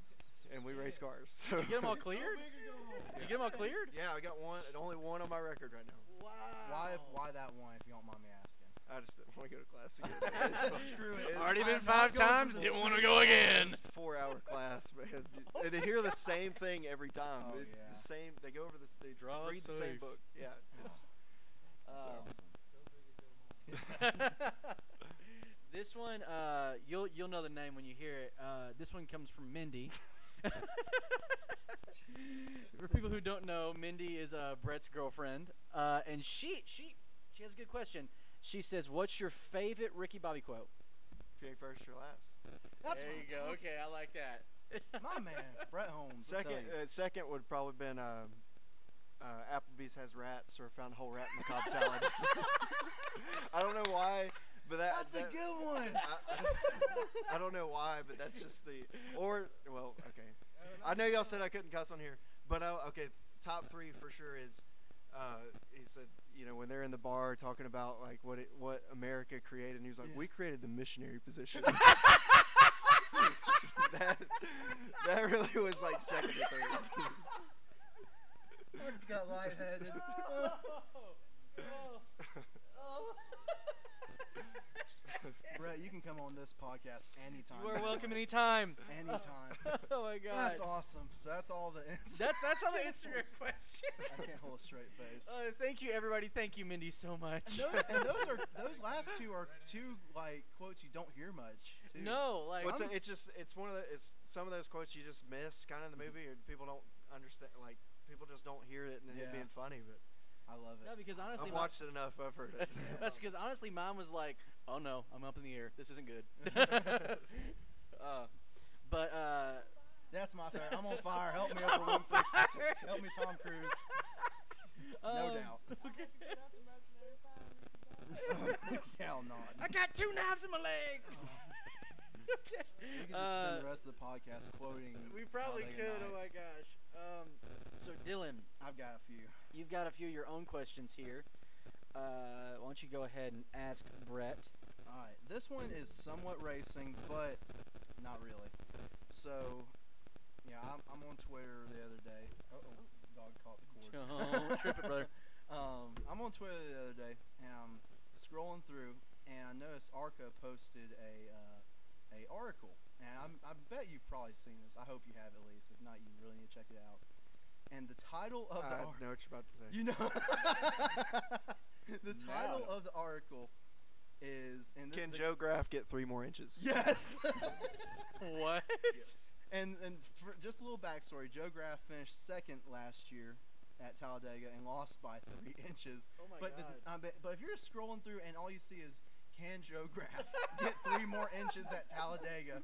and we race cars. So You get them all cleared? big or go home. You get them all cleared? yeah, I got one, only one on my record right now. Wow. Why? Why that one? If you don't mind me asking. I just didn't want to go to class again. It's. Screw it. It's- Already I'm been five times. the Didn't want to go again. It's four hour class, man. And to hear the same thing every time. Oh, It- yeah. The same. They go over this. They Drive read the same book. Yeah. It's, Um, Go big or go home. this one, uh, you'll you'll know the name when you hear it. Uh, this one comes from Mindy. For people who don't know, Mindy is uh, Brett's girlfriend, uh, and she she she has a good question. She says, "What's your favorite Ricky Bobby quote?" if you first, you're last. That's there you go. talking- Okay, I like that. My man, Brett Holmes. Second, uh, second would probably been um, uh, Applebee's has rats or found a whole rat in the Cobb salad. I don't know why, but that, That's a good one. I, I don't know why, but that's just the or well, okay. I know y'all said I couldn't cuss on here, but I, okay, top three for sure is. Uh, he said, you know, when they're in the bar talking about like what it, what America created, and he was like, Yeah. "We created the missionary position." that that really was like second or third. I just got lightheaded. Brett, you can come on this podcast anytime. You are welcome anytime. Anytime. oh my god. That's awesome. So that's all the answers. That's that's all the Instagram questions. I can't hold a straight face. Uh, thank you, everybody. Thank you, Mindy, so much. and, those, and those are those last two are two like quotes you don't hear much. Too. no, like Well, it's, it's just it's one of the it's some of those quotes you just miss kind of in the movie, or people don't understand. Like people just don't hear it and Yeah. it being funny. But I love it. no, because honestly, I've my- watched it enough. I've heard it. that's because honestly, mine was like, "Oh no, I'm up in the air. This isn't good." uh, but uh, That's my favorite. I'm on fire. Help me, Oprah Winfrey. Help me, Tom Cruise. No um, doubt. Hell no. I got two knives in my leg. okay. We could just Uh, spend the rest of the podcast quoting. we probably could. Oh my gosh. Um, so Dylan, I've got a few. you've got a few of your own questions here. Uh, why don't you go ahead and ask Brett? All right, this one is somewhat racing, but not really. So, yeah, I'm, I'm on Twitter the other day. Oh, dog caught the cord. Don't trip it, brother. Um, I'm on Twitter the other day, and I'm scrolling through, and I noticed Arca posted a uh, a article, and I'm, I bet you've probably seen this. I hope you have at least. If not, you really need to check it out. And the title of the I article. know what you're about to say. You know, the title Now. of the article is. And Can the, Joe Graf get three more inches? Yes. what? and and for just a little backstory, Joe Graf finished second last year at Talladega and lost by three inches. Oh my but god. The, uh, but, but if you're scrolling through and all you see is can Joe Graf get three more inches at Talladega,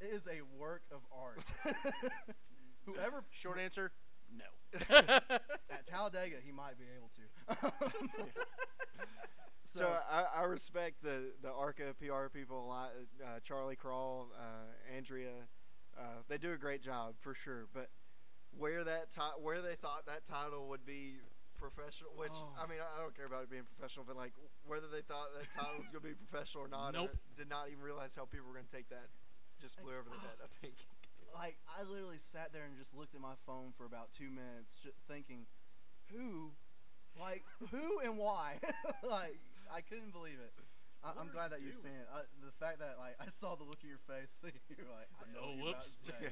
it is a work of art. Whoever Short answer, no. at Talladega, he might be able to. So I, I respect the the ARCA PR people a lot. Uh, Charlie Crawl, uh, Andrea, uh, they do a great job for sure. But where that ti- where they thought that title would be professional, which Oh. I mean I, I don't care about it being professional, but like whether they thought that title was going to be professional or not, I Nope. did not even realize how people were going to take that. Just blew It's- over the head. I think. Like I literally sat there and just looked at my phone for about two minutes, just thinking, who, like who and why, like I couldn't believe it. I, I'm glad that you seen it. I, the fact that like I saw the look in your face, you're like, I know Oh, what about to whoops. yeah.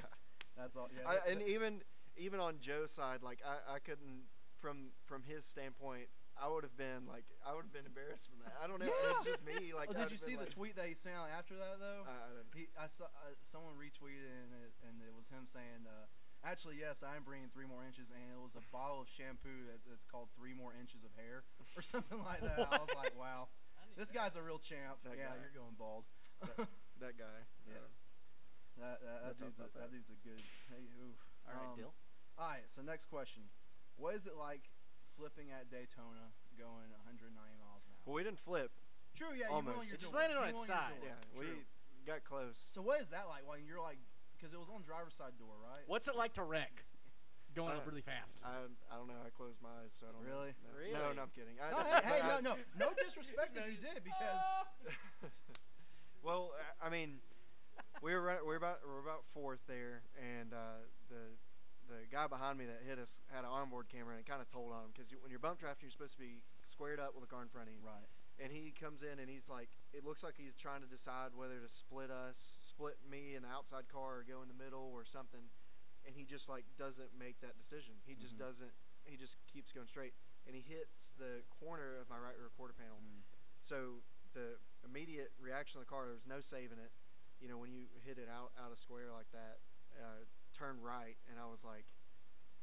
That's all. Yeah, I, that- and that- even even on Joe's side, like I, I couldn't from from his standpoint, I would have been like I would have been embarrassed from that. I don't know. Yeah. It's just me. Like, oh, did you see been the like, tweet that he sent out after that though? I, I don't, he, I saw uh, someone retweeted and it, and it was him saying, uh, "Actually, yes, I am bringing three more inches," and it was a bottle of shampoo that, that's called Three More Inches of Hair or something like that. I was like, "Wow, this that. guy's a real champ." That yeah, guy. you're going bald. that guy. Yeah. That, that, that, dude's a, that that. dude's a good. Hey, oof. All right, Um, Dill. All right, so next question. What is it like flipping at Daytona going 190 miles an hour? well, we didn't flip. True, yeah, you went on Almost. your It just door. landed on You its went your side. door. Yeah, True. we got close. So what is that like when you're like, because it was on driver's side door, right? What's it like to wreck? Going up Uh, really fast. I I don't know. I closed my eyes, so I don't. Really? Know. No. Really? No, no, I'm kidding. I, No, hey, hey, I- no, no, no disrespect if you did, because well, I- I mean, we were run- we were about we were about fourth there, and uh, the the guy behind me that hit us had an onboard camera, and it kind of told on him because when you're bump drafting, you're supposed to be squared up with the car in front of you. right. And he comes in and he's like, it looks like he's trying to decide whether to split us, split me in the outside car, or go in the middle or something. And he just like doesn't make that decision. He just Mhm. doesn't. He just keeps going straight, and he hits the corner of my right rear quarter panel. Mm. So the immediate reaction of the car, there was no saving it. You know, when you hit it out out of square like that, uh, turn right, and I was like,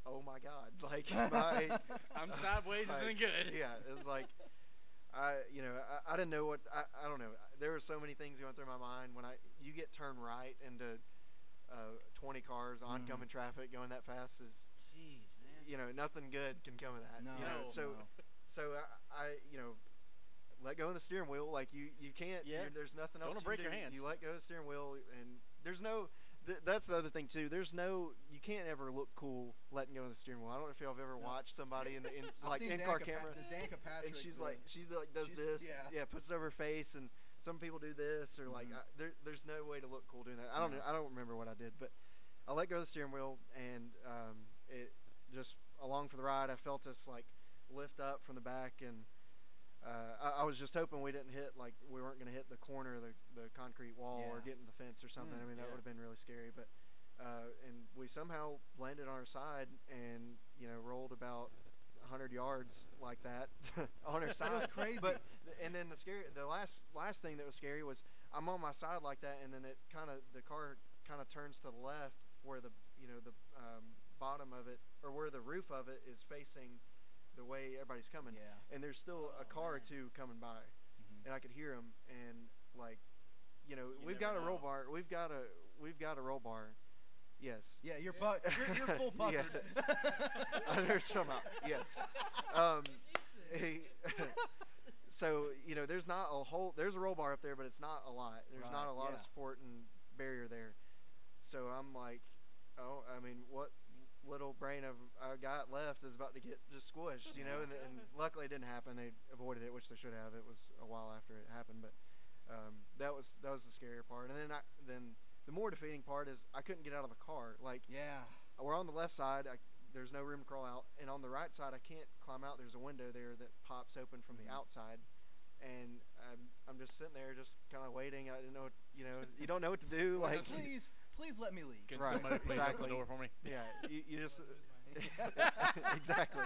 "Oh my god!" Like my I'm I was sideways like- isn't good. yeah, it was like I, you know, I, I didn't know what I, I don't know. There were so many things going through my mind when I you get turned right into uh, 20 cars Mhm. oncoming traffic going that fast is Jeez, man. you know nothing good can come of that. No, you know, so no. so I, I you know let go of the steering wheel like you you can't Yeah. there's nothing else. Don't else you break can your hands. you let go of the steering wheel and there's no th- that's the other thing too there's no you can't ever look cool letting go of the steering wheel i don't know if y'all have ever No. watched somebody in the in, like in car camera Pa- the Danica Patrick. and she's like she's like does she's- this yeah. yeah, puts it over her face and some people do this or like Mhm. I, there, there's no way to look cool doing that i don't No. know i don't remember what i did but i let go of the steering wheel and um, it just along for the ride i felt us like lift up from the back and uh, I, I was just hoping we didn't hit like we weren't going to hit the corner of the, the concrete wall or get in the fence or something Mm, i mean that yeah. would have been really scary but uh, and we somehow landed on our side and you know rolled about 100 yards like that on our side That was crazy. but and then the scary the last last thing that was scary was I'm on my side like that and then it kind of the car kind of turns to the left where the you know the um, bottom of it or where the roof of it is facing the way everybody's coming yeah. and there's still a Oh, car or two coming by Mhm. and I could hear them and like you know You we've got a roll bar we've got a we've got a roll bar yes Yeah, you're, Yeah. pu- you're, you're full puckered. I know what you're talking about. Yes. Um, so you know, there's not a whole. There's a roll bar up there, but it's not a lot. There's not a lot yeah. of support and barrier there. So I'm like, oh, I mean, what little brain of I got left is about to get just squished, you know. And, and luckily, it didn't happen. They avoided it, which they should have. It was a while after it happened, but um, that was that was the scarier part. And then I then the more defeating part is I couldn't get out of the car. Like yeah. we're on the left side. I, there's no room to crawl out, and on the right side, I can't climb out. There's a window there that pops open from Mhm. the outside, and I'm, I'm just sitting there, just kind of waiting. I didn't know, what, you know, you don't know what to do. Like, please, please let me leave. Can Right, somebody please open exactly. the door for me? yeah, you, you just Lose my hand. exactly.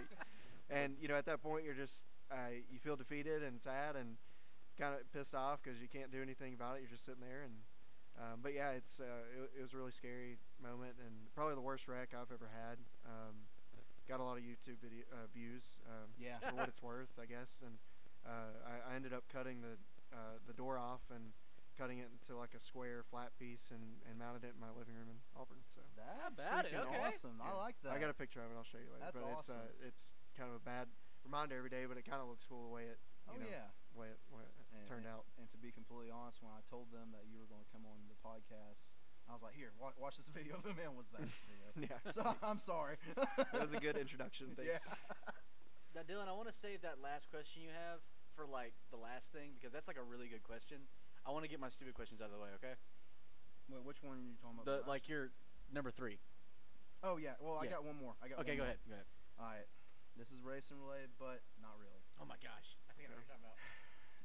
And you know, at that point, you're just uh, you feel defeated and sad and kind of pissed off because you can't do anything about it. You're just sitting there, and um, but yeah, it's uh, it, it was a really scary moment and probably the worst wreck I've ever had. Um, got a lot of YouTube video uh, views um, Yeah. for what it's worth, I guess, and uh, I, I ended up cutting the uh, the door off and cutting it into like a square flat piece and, and mounted it in my living room in Auburn. So That's about it, okay. awesome. I like that. I got a picture of it. I'll show you later. That's but it's awesome. uh, it's kind of a bad reminder every day, but it kind of looks cool the way it Oh know yeah. way it, way it And, turned and- out. And to be completely honest, when I told them that you were going to come on the podcast, I was like, "Here, watch, watch this video." The man was that video. yeah, So I'm sorry. that was a good introduction. Yeah. Thanks. Now, Dylan, I want to save that last question you have for like the last thing because that's like a really good question. I want to get my stupid questions out of the way. Okay. Wait, which one are you talking about? The last? like your number three. Oh yeah. Well, I Yeah. got one more. I got. Okay, one go more. ahead. Go ahead. All right. This is racing related, but not really. Oh my gosh. I think I know what you're talking about.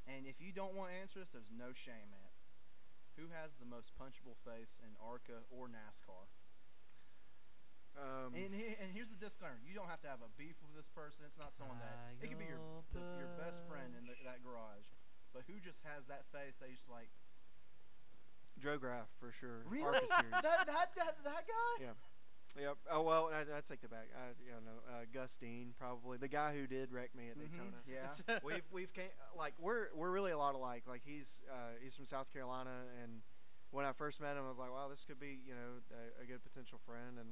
And if you don't want answers, there's no shame in it. Who has the most punchable face in ARCA or NASCAR? Um, Um, And, he, and here's the disclaimer: you don't have to have a beef with this person. It's not someone that it could be your the, your best friend in the, that garage, but who just has that face that you just like Joe Drograph for sure. really that, that that that guy. Yeah. Yep. Oh well, I, I take the back. I you know uh, Gus Dean probably the guy who did wreck me at Mhm, Daytona. Yeah. we've we've came, like we're we're really a lot alike. Like he's uh, he's from South Carolina, and when I first met him, I was like, wow, this could be you know a, a good potential friend and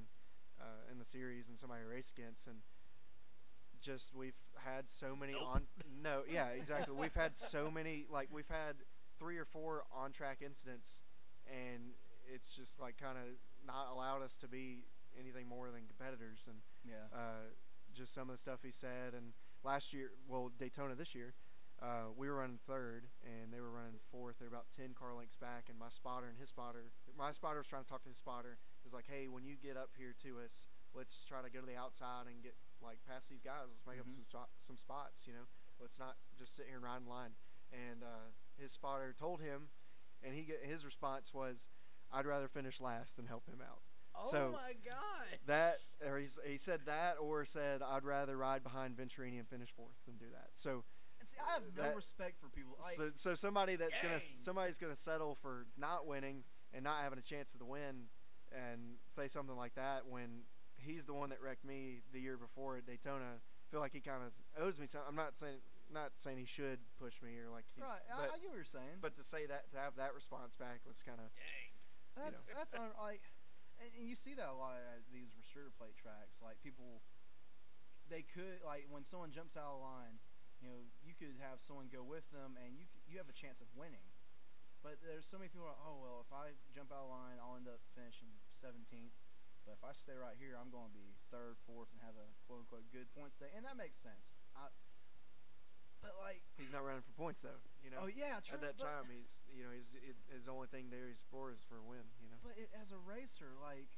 uh, in the series and somebody to race against. And just we've had so many Nope. on no yeah exactly we've had so many like we've had three or four on track incidents, and it's just like kind of not allowed us to be anything more than competitors and Yeah. uh, just some of the stuff he said. And last year, well, Daytona this year, uh, we were running third, and they were running fourth. They're about ten car lengths back, and my spotter and his spotter, my spotter was trying to talk to his spotter. He was like, "Hey, when you get up here to us, let's try to go to the outside and get like past these guys. Let's make Mhm. up some some spots. You know, let's not just sit here and ride in line." And uh, his spotter told him, and he get, his response was, "I'd rather finish last than help him out." Oh So- my god. That or he's, he said that or said I'd rather ride behind Venturini and finish fourth than do that. So see, I have no that- respect for people. Like, so, so somebody that's gonna somebody's gonna settle for not winning and not having a chance of the win and say something like that when he's the one that wrecked me the year before at Daytona. I feel like he kind of owes me something. I'm not saying not saying he should push me or like he's right? But, I get what you're saying. but to say that to have that response back was kind of Dang. That's that's un, like, and, and you see that a lot at these restrictor plate tracks. Like people, they could like when someone jumps out of line, you know, you could have someone go with them, and you you have a chance of winning. But there's so many people. Are, oh well, if I jump out of line, I'll end up finishing 17th. But if I stay right here, I'm going to be third, fourth, and have a quote unquote good points day, and that makes sense. I, but like, he's not running for points though. You know. oh yeah, true. At that time, he's you know he's it, his only thing there he's for is for a win. You know. But it, as a racer, like,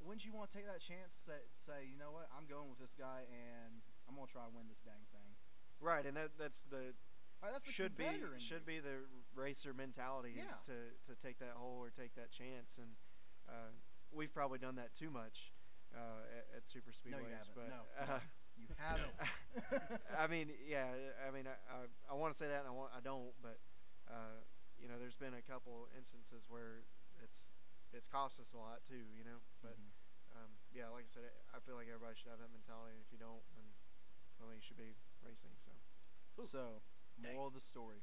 wouldn't you want to take that chance? Say, say, you know what? I'm going with this guy, and I'm gonna try to win this dang thing. Right, and that that's the that's should be should you. be the racer mentality Yeah. is to to take that hole or take that chance, and uh, we've probably done that too much uh, at, at super No, speedways. you haven't. But no, uh, you haven't. I mean, yeah, I mean, I I, I want to say that, and I want I don't, but uh, you know, there's been a couple instances where it's it's cost us a lot too, you know. But Mhm. um, yeah, like I said, I feel like everybody should have that mentality. And if you don't, then I don't think you should be racing. So so, moral of the story: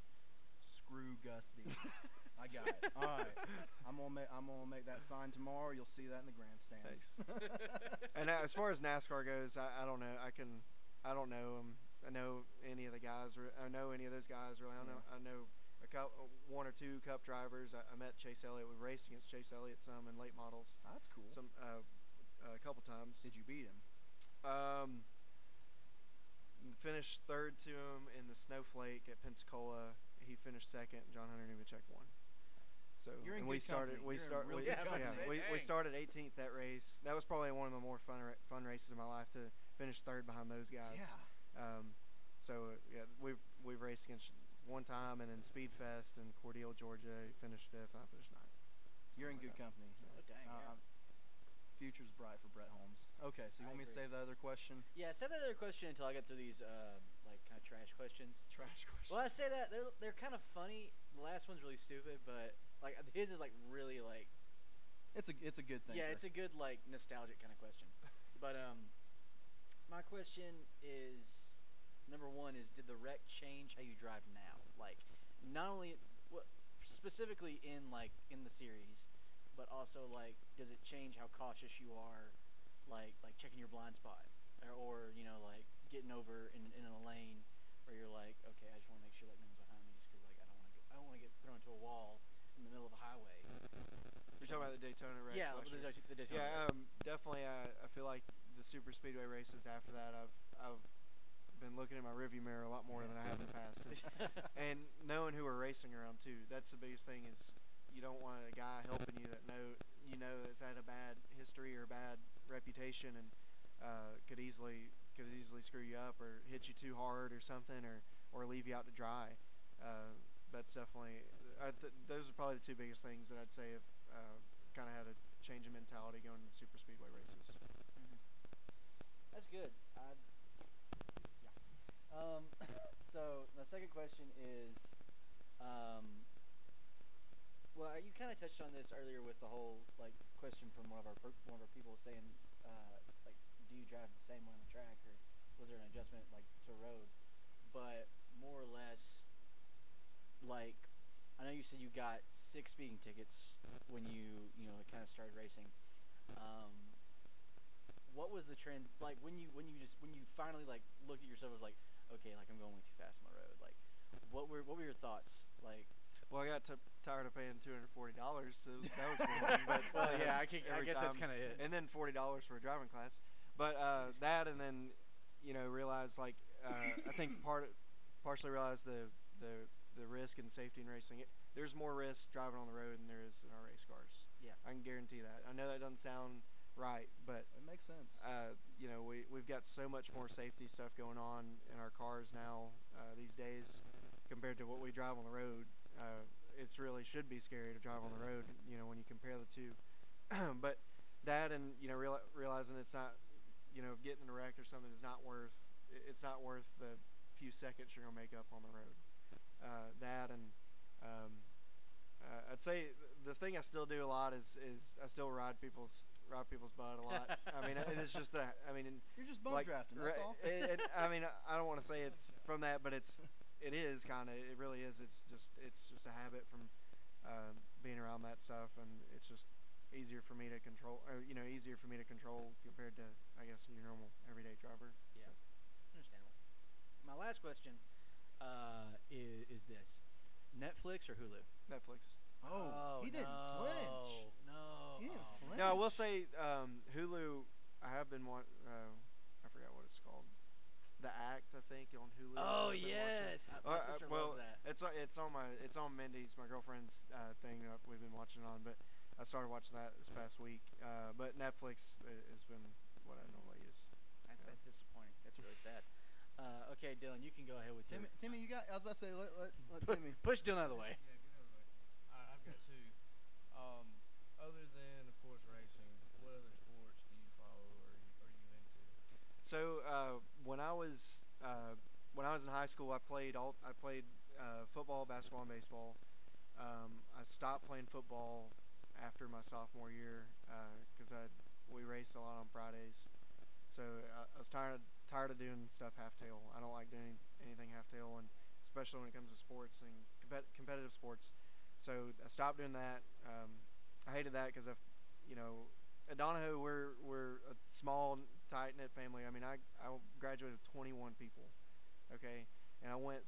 screw Gus D. I got it. All right, I'm gonna make I'm gonna make that sign tomorrow. You'll see that in the grandstands. and uh, as far as NASCAR goes, I, I don't know. I can, I don't know 'em. I know any of the guys. Or I know any of those guys. Really, I know. I know a couple, one or two Cup drivers. I, I met Chase Elliott. We raced against Chase Elliott some in late models. That's cool. Some uh, a couple times. Did you beat him? Um, finished third to him in the Snowflake at Pensacola. He finished second. John Hunter Nemechek won. So You're in and we good started. company. We You're in start. real we, good yeah, company. we, we Dang. started 18th that race. That was probably one of the more fun ra- fun races of my life to finish third behind those guys. Yeah. Um, so uh, yeah, we've we've raced against one time and in Speedfest in Cordele, Georgia. He finished fifth. I finished ninth. You're in good like company. Oh dang. Uh, yeah. I'm- future's bright for Brett Holmes. Okay, so you I want me to agree. save the other question? Yeah, save that other question until I get through these uh, like kind of trash questions. Trash question. Well, I say that they're they're kind of funny. The last one's really stupid, but like his is like really like It's a it's a good thing. yeah, it's a good like nostalgic kind of question. but um, my question is number one is did the wreck change how you drive now? Like not only what specifically in like in the series, but also like does it change how cautious you are, like like checking your blind spot, or, or you know like getting over in in a lane where you're like okay I just want to make sure like no one's behind me just because like I don't want to I don't want to get thrown into a wall middle of the highway. You're talking about the Daytona race. yeah, the, year. the, Daytona Yeah, um, definitely. I, I feel like the super speedway races after that, I've I've been looking in my rearview mirror a lot more than I have in the past, and, and knowing who we're racing around too. That's the biggest thing is you don't want a guy helping you that know you know that's had a bad history or bad reputation and uh, could easily could easily screw you up or hit you too hard or something or or leave you out to dry. Uh, that's definitely I th- those are probably the two biggest things that I'd say have uh, kind of had a change in mentality going into super speedway races. Mhm. That's good. I, yeah. Um, so my second question is, um, well, you kind of touched on this earlier with the whole like question from one of our per- one of our people saying, uh, like, do you drive the same way on the track, or was there an adjustment like to road? But more or less, like, I know you said you got six speeding tickets when you you know kind of started racing. Um, what was the trend like when you when you just when you finally like looked at yourself was like okay like i'm going way too fast on the road like what were what were your thoughts like Well, I got t- tired of paying two hundred forty dollars, so that was one. But well yeah i, can, I guess that's kind of it and then forty dollars for a driving class. But uh, that, and then you know, realize like uh, I think part partially realized the the the risk and safety in racing. It, there's more risk driving on the road than there is in our race cars. Yeah. I can guarantee that. I know that doesn't sound right, but It makes sense. uh, you know, we we've got so much more safety stuff going on in our cars now uh, these days compared to what we drive on the road. Uh, it's really should be scary to drive on the road. You know, when you compare the two. but that and you know reali- realizing it's not, you know, getting in a wreck or something is not worth. It's not worth the few seconds you're gonna make up on the road. Uh, that and um, uh, I'd say the thing I still do a lot is is I still ride people's ride people's butt a lot. I mean, it's just a. I mean, You're just bum like, drafting. That's Right, all. it- it- I mean, I don't want to say it's from that, but it's it is kind of it really is. It's just it's just a habit from uh, being around that stuff, and it's just easier for me to control, or you know, easier for me to control compared to I guess your normal everyday driver. yeah understandable my last question uh, is, is this netflix or hulu Netflix. oh, Netflix. he didn't no, flinch. no He didn't Oh. flinch. No, I will say um, Hulu. I have been watching. uh, I forgot what it's called. The Act, I think, on Hulu. oh I've been watching. yes Uh, my uh, sister well, loves that It's uh, it's on my it's on Mindy's my girlfriend's uh, thing that we've been watching on, but I started watching that this past week. Uh, but Netflix has been what I normally use. That, Yeah. that's disappointing. That's really sad. Uh, okay, Dylan, you can go ahead with Timmy, your Timmy, you got. I was about to say, let, let, let Pu- Timmy. push Dylan out of the way. Yeah, get out of the way. I, I've got two. Um, other than, of course, racing, what other sports do you follow or are you into? So uh, when I was uh, when I was in high school, I played all I played uh, football, basketball, and baseball. Um, I stopped playing football after my sophomore year because I we raced a lot on Fridays. So I, I was tired tired of doing stuff half tail. I don't like doing anything half tail, and especially when it comes to sports and compet- competitive sports. So I stopped doing that. Um, I hated that because I've you know at Donoho, we're we're a small, tight knit family. I mean, I I graduated with 21 people, okay, and I went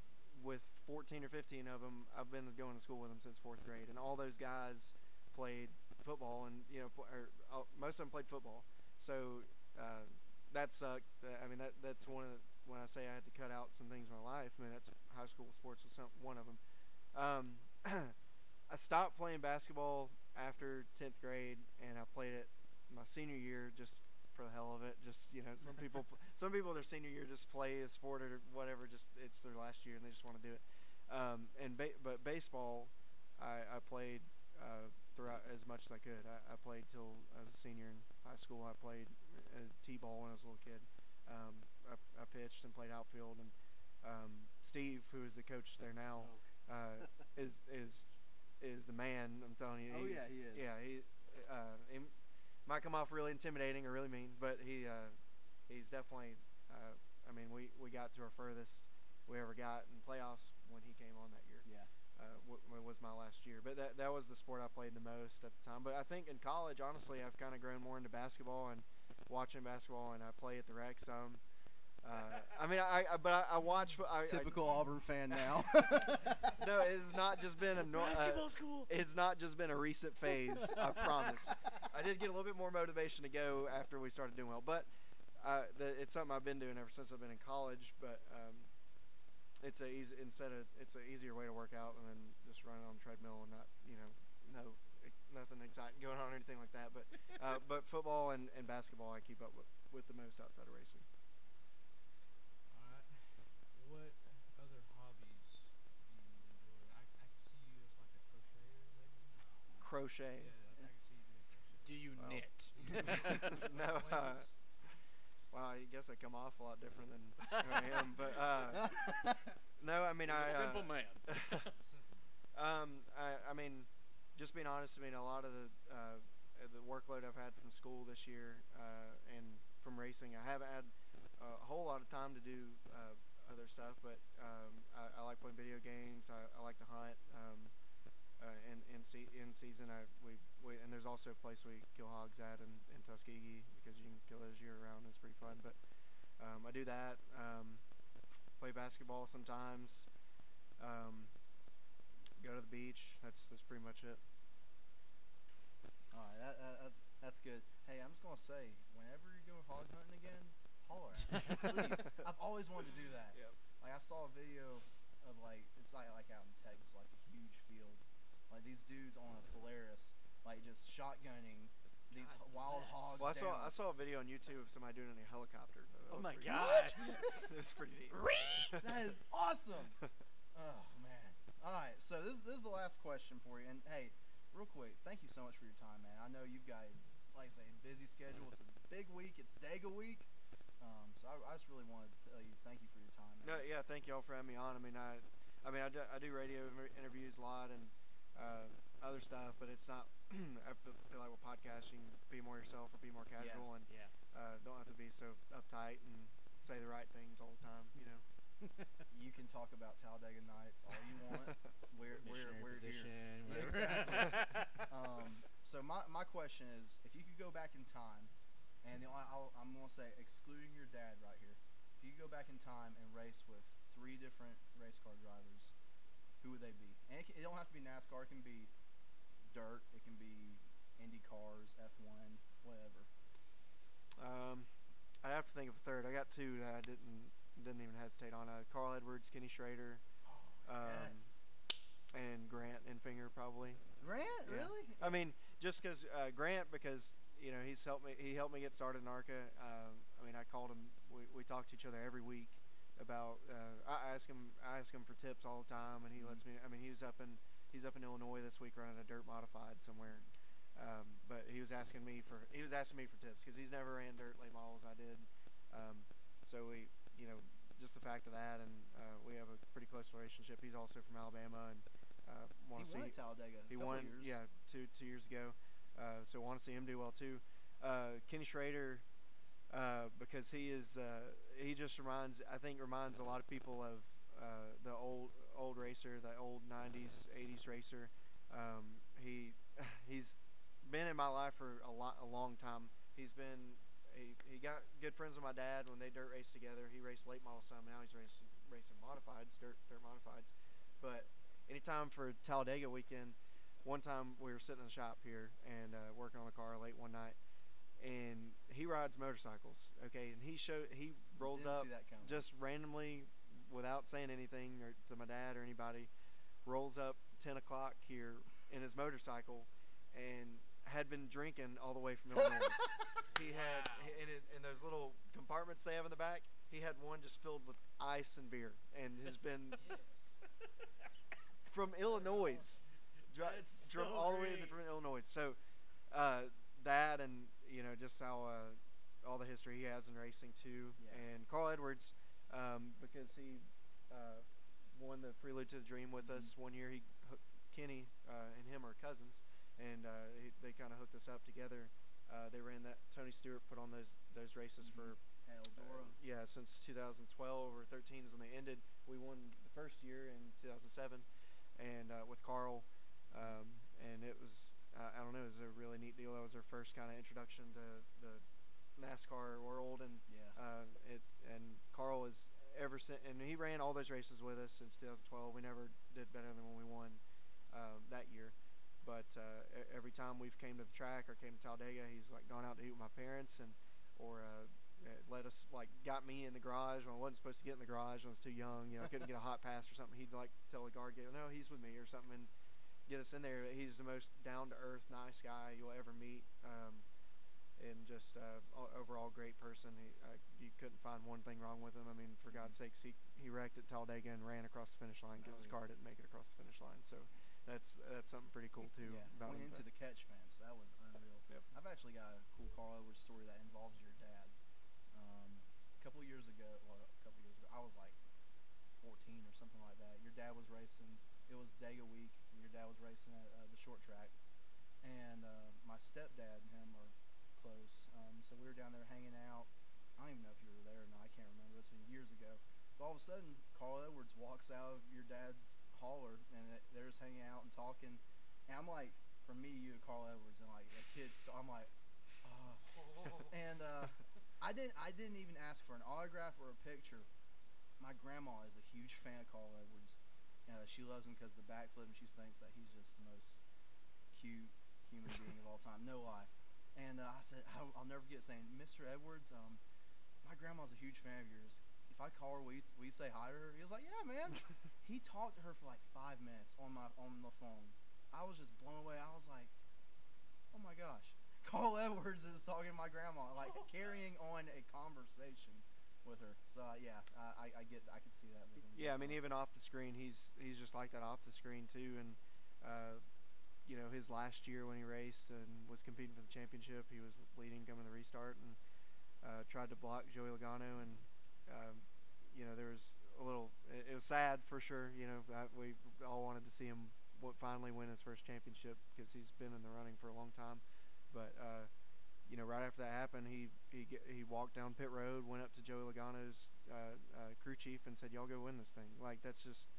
with 14 or 15 of them. I've been going to school with them since fourth grade, and all those guys played football, and you know, pl- or, uh, most of them played football. So uh, that sucked. Uh, I mean, that that's one of the, when I say I had to cut out some things in my life. I mean, that's high school sports was some, one of them. Um, I stopped playing basketball after 10th grade, and I played it my senior year just for the hell of it. Just you know, some people, some people their senior year just play a sport or whatever. Just it's their last year and they just want to do it. Um, and ba- but baseball, I, I played uh, throughout as much as I could. I, I played till I was a senior in high school. I played uh, t-ball when I was a little kid. Um, I, I pitched and played outfield, and um, Steve, who is the coach there now, uh, is is is the man. I'm telling you. Oh, yeah, he is. Yeah, he, uh, he might come off really intimidating or really mean, but he uh, he's definitely. Uh, I mean, we, we got to our furthest we ever got in playoffs when he came on that year. Yeah. Uh, w- w- was my last year, but that that was the sport I played the most at the time. But I think in college, honestly, I've kind of grown more into basketball and watching basketball, and I play at the rec some. Uh, I mean, I, I but I, I watch. fo- I, I, Typical Auburn fan now. no, it's not just been a nor- uh, Basketball school. it's not just been a recent phase. I promise. I did get a little bit more motivation to go after we started doing well, but uh, the, it's something I've been doing ever since I've been in college. But um, it's a easy instead of it's an easier way to work out and then just running on the treadmill and not you know no nothing exciting going on or anything like that. But uh, but football and, and basketball I keep up with, with the most outside of racing. All right. What other hobbies do you enjoy? I, I can see you as like a crocheter, maybe. Crochet. Yeah, I, I can see you doing crochet. Do you Well. knit? no, uh, well, I guess I come off a lot different than I am, but uh, no, I mean I. He's a simple uh, man. Um, I, I mean, just being honest, I mean, a lot of the uh, the workload I've had from school this year uh, and from racing, I haven't had a whole lot of time to do uh, other stuff. But um, I, I like playing video games. I, I like to hunt. Um, uh, in in, se- in season, I we, we and there's also a place we kill hogs at in, in Tuskegee because you can kill those year round. It's pretty fun. But um, I do that. Um, play basketball sometimes. Um, go to the beach. That's that's pretty much it. All right, that, that, that's, that's good. Hey, I'm just gonna say, whenever you're going hog hunting again, holler at me, please. I've always wanted to do that. Yep. Like I saw a video of like it's like like out in Texas, like a huge field, like these dudes on a Polaris, like just shotgunning these God wild bless. hogs. Well, I saw. I saw a video on YouTube of somebody doing it in a helicopter. Oh my God. it was pretty neat. that is awesome. oh man. All right, so this this is the last question for you, and hey, real quick, thank you so much for your time, man. I know you've got like I say a busy schedule. It's a big week. It's Dega week. Um, so I, I just really wanted to tell you thank you for your time, No, man. yeah, thank y'all for having me on. I mean, I, I mean, I do, I do radio interviews a lot and uh, other stuff, but it's not. I feel, feel like with podcasting, be more yourself or be more casual and yeah. uh, don't have to be so uptight and say the right things all the time. You know. You can talk about Talladega Nights all you want. we're we're we're here. Yeah, exactly. um, so my, my question is, if you could go back in time, and the, only- I'll, I'm gonna say excluding your dad right here, if you could go back in time and race with three different race car drivers, who would they be? And it, can, it don't have to be NASCAR. It can be dirt. It can be Indy cars, F1, whatever. Um, I have to think of a third. I got two that I didn't didn't even hesitate on. Uh, Carl Edwards, Kenny Schrader, um, yes. and Grant Enfinger probably. Grant, yeah. really? I mean, just because uh, Grant, because you know he's helped me. He helped me get started in ARCA. Um, I mean, I called him. We, we talk to each other every week about. Uh, I ask him. I ask him for tips all the time, and he lets me. I mean, he was up in. He's up in Illinois this week running a dirt modified somewhere. Um, but he was asking me for. He was asking me for tips because he's never ran dirt late models. I did. Um, so we, you know, just the fact of that, and uh, we have a pretty close relationship. He's also from Alabama, and uh, want He to won see. Talladega. He won, years. yeah, two two years ago. Uh, so want to see him do well too. Uh, Kenny Schrader, uh, because he is, uh, he just reminds, I think, reminds a lot of people of uh, the old old racer, the old '90s, '80s racer. Um, he he's been in my life for a lot, a long time. He's been. He, he got good friends with my dad when they dirt raced together. He raced late model some. Now he's racing racing modifieds, dirt dirt modifieds. But anytime for Talladega weekend, one time we were sitting in the shop here and uh, working on a car late one night, and he rides motorcycles. Okay, and he show he rolls up just randomly, without saying anything or to my dad or anybody, rolls up ten o'clock here in his motorcycle, and had been drinking all the way from Illinois. he had in, in those little compartments they have in the back. He had one just filled with ice and beer, and has been from Illinois. Dri- so all the way from Illinois. So uh, that and you know just how uh, all the history he has in racing too. Yeah. And Carl Edwards um, because he uh, won the Prelude to the Dream with Mhm. us one year. He Kenny uh, and him are cousins, and uh, he, they kind of hooked us up together. Uh, they ran that Tony Stewart put on those those races for Eldora. uh, yeah, since 2012 or 13 is when they ended. We won the first year in 2007, and uh, with Carl, um, and it was uh, I don't know, it was a really neat deal. That was our first kind of introduction to the NASCAR world, and yeah. uh, it and Carl is ever since, and he ran all those races with us since 2012. We never did better than when we won um, that year. But uh, every time we've came to the track or came to Talladega, he's like gone out to eat with my parents and or uh, let us like got me in the garage when I wasn't supposed to get in the garage when I was too young. You know, I couldn't get a hot pass or something. He'd like tell the guard no, he's with me or something, and get us in there. He's the most down to earth, nice guy you'll ever meet. Um, and just uh, overall great person. He, uh, you couldn't find one thing wrong with him. I mean, for God's sakes, he he wrecked at Talladega and ran across the finish line because Oh, his yeah. car didn't make it across the finish line. So that's that's something pretty cool too yeah. about Went him. into the catch fence. That was unreal. Yep. I've actually got a cool Carl Edwards story that involves your dad. Um, a couple years ago, well, a couple years ago, I was like 14 or something like that. Your dad was racing. It was Dega week. And Your dad was racing at uh, the short track, and uh, my stepdad and him are close. Um, so we were down there hanging out. I don't even know if you were there or not. I can't remember. It's been years ago. But all of a sudden, Carl Edwards walks out of your dad's hauler, and they're just hanging out and talking. And I'm like, from me, you, to Carl Edwards, and like a kid. So I'm like, uh, and uh, I didn't. I didn't even ask for an autograph or a picture. My grandma is a huge fan of Carl Edwards. Uh, she loves him because the backflip, and she thinks that he's just the most cute human being of all time. No lie. And uh, I said, I'll, I'll never forget saying, Mr. Edwards, um, my grandma's a huge fan of yours. If I call her, will you, will you say hi to her? He was like, yeah, man. he talked to her for like five minutes on my on the phone. I was just blown away. I was like, oh my gosh. Carl Edwards is talking to my grandma, like carrying on a conversation with her. So uh, yeah, uh, I, I get, I could see that. Yeah, I mean, even off the screen, he's he's just like that off the screen too. And uh, you know, his last year when he raced and was competing for the championship, he was leading coming to the restart and uh, tried to block Joey Logano. And um, you know, there was a little. It, was sad for sure. You know, I, we all wanted to see him finally win his first championship because he's been in the running for a long time. But uh, you know, right after that happened, he he he walked down pit road, went up to Joey Logano's uh, uh, crew chief, and said, "Y'all go win this thing." Like that's just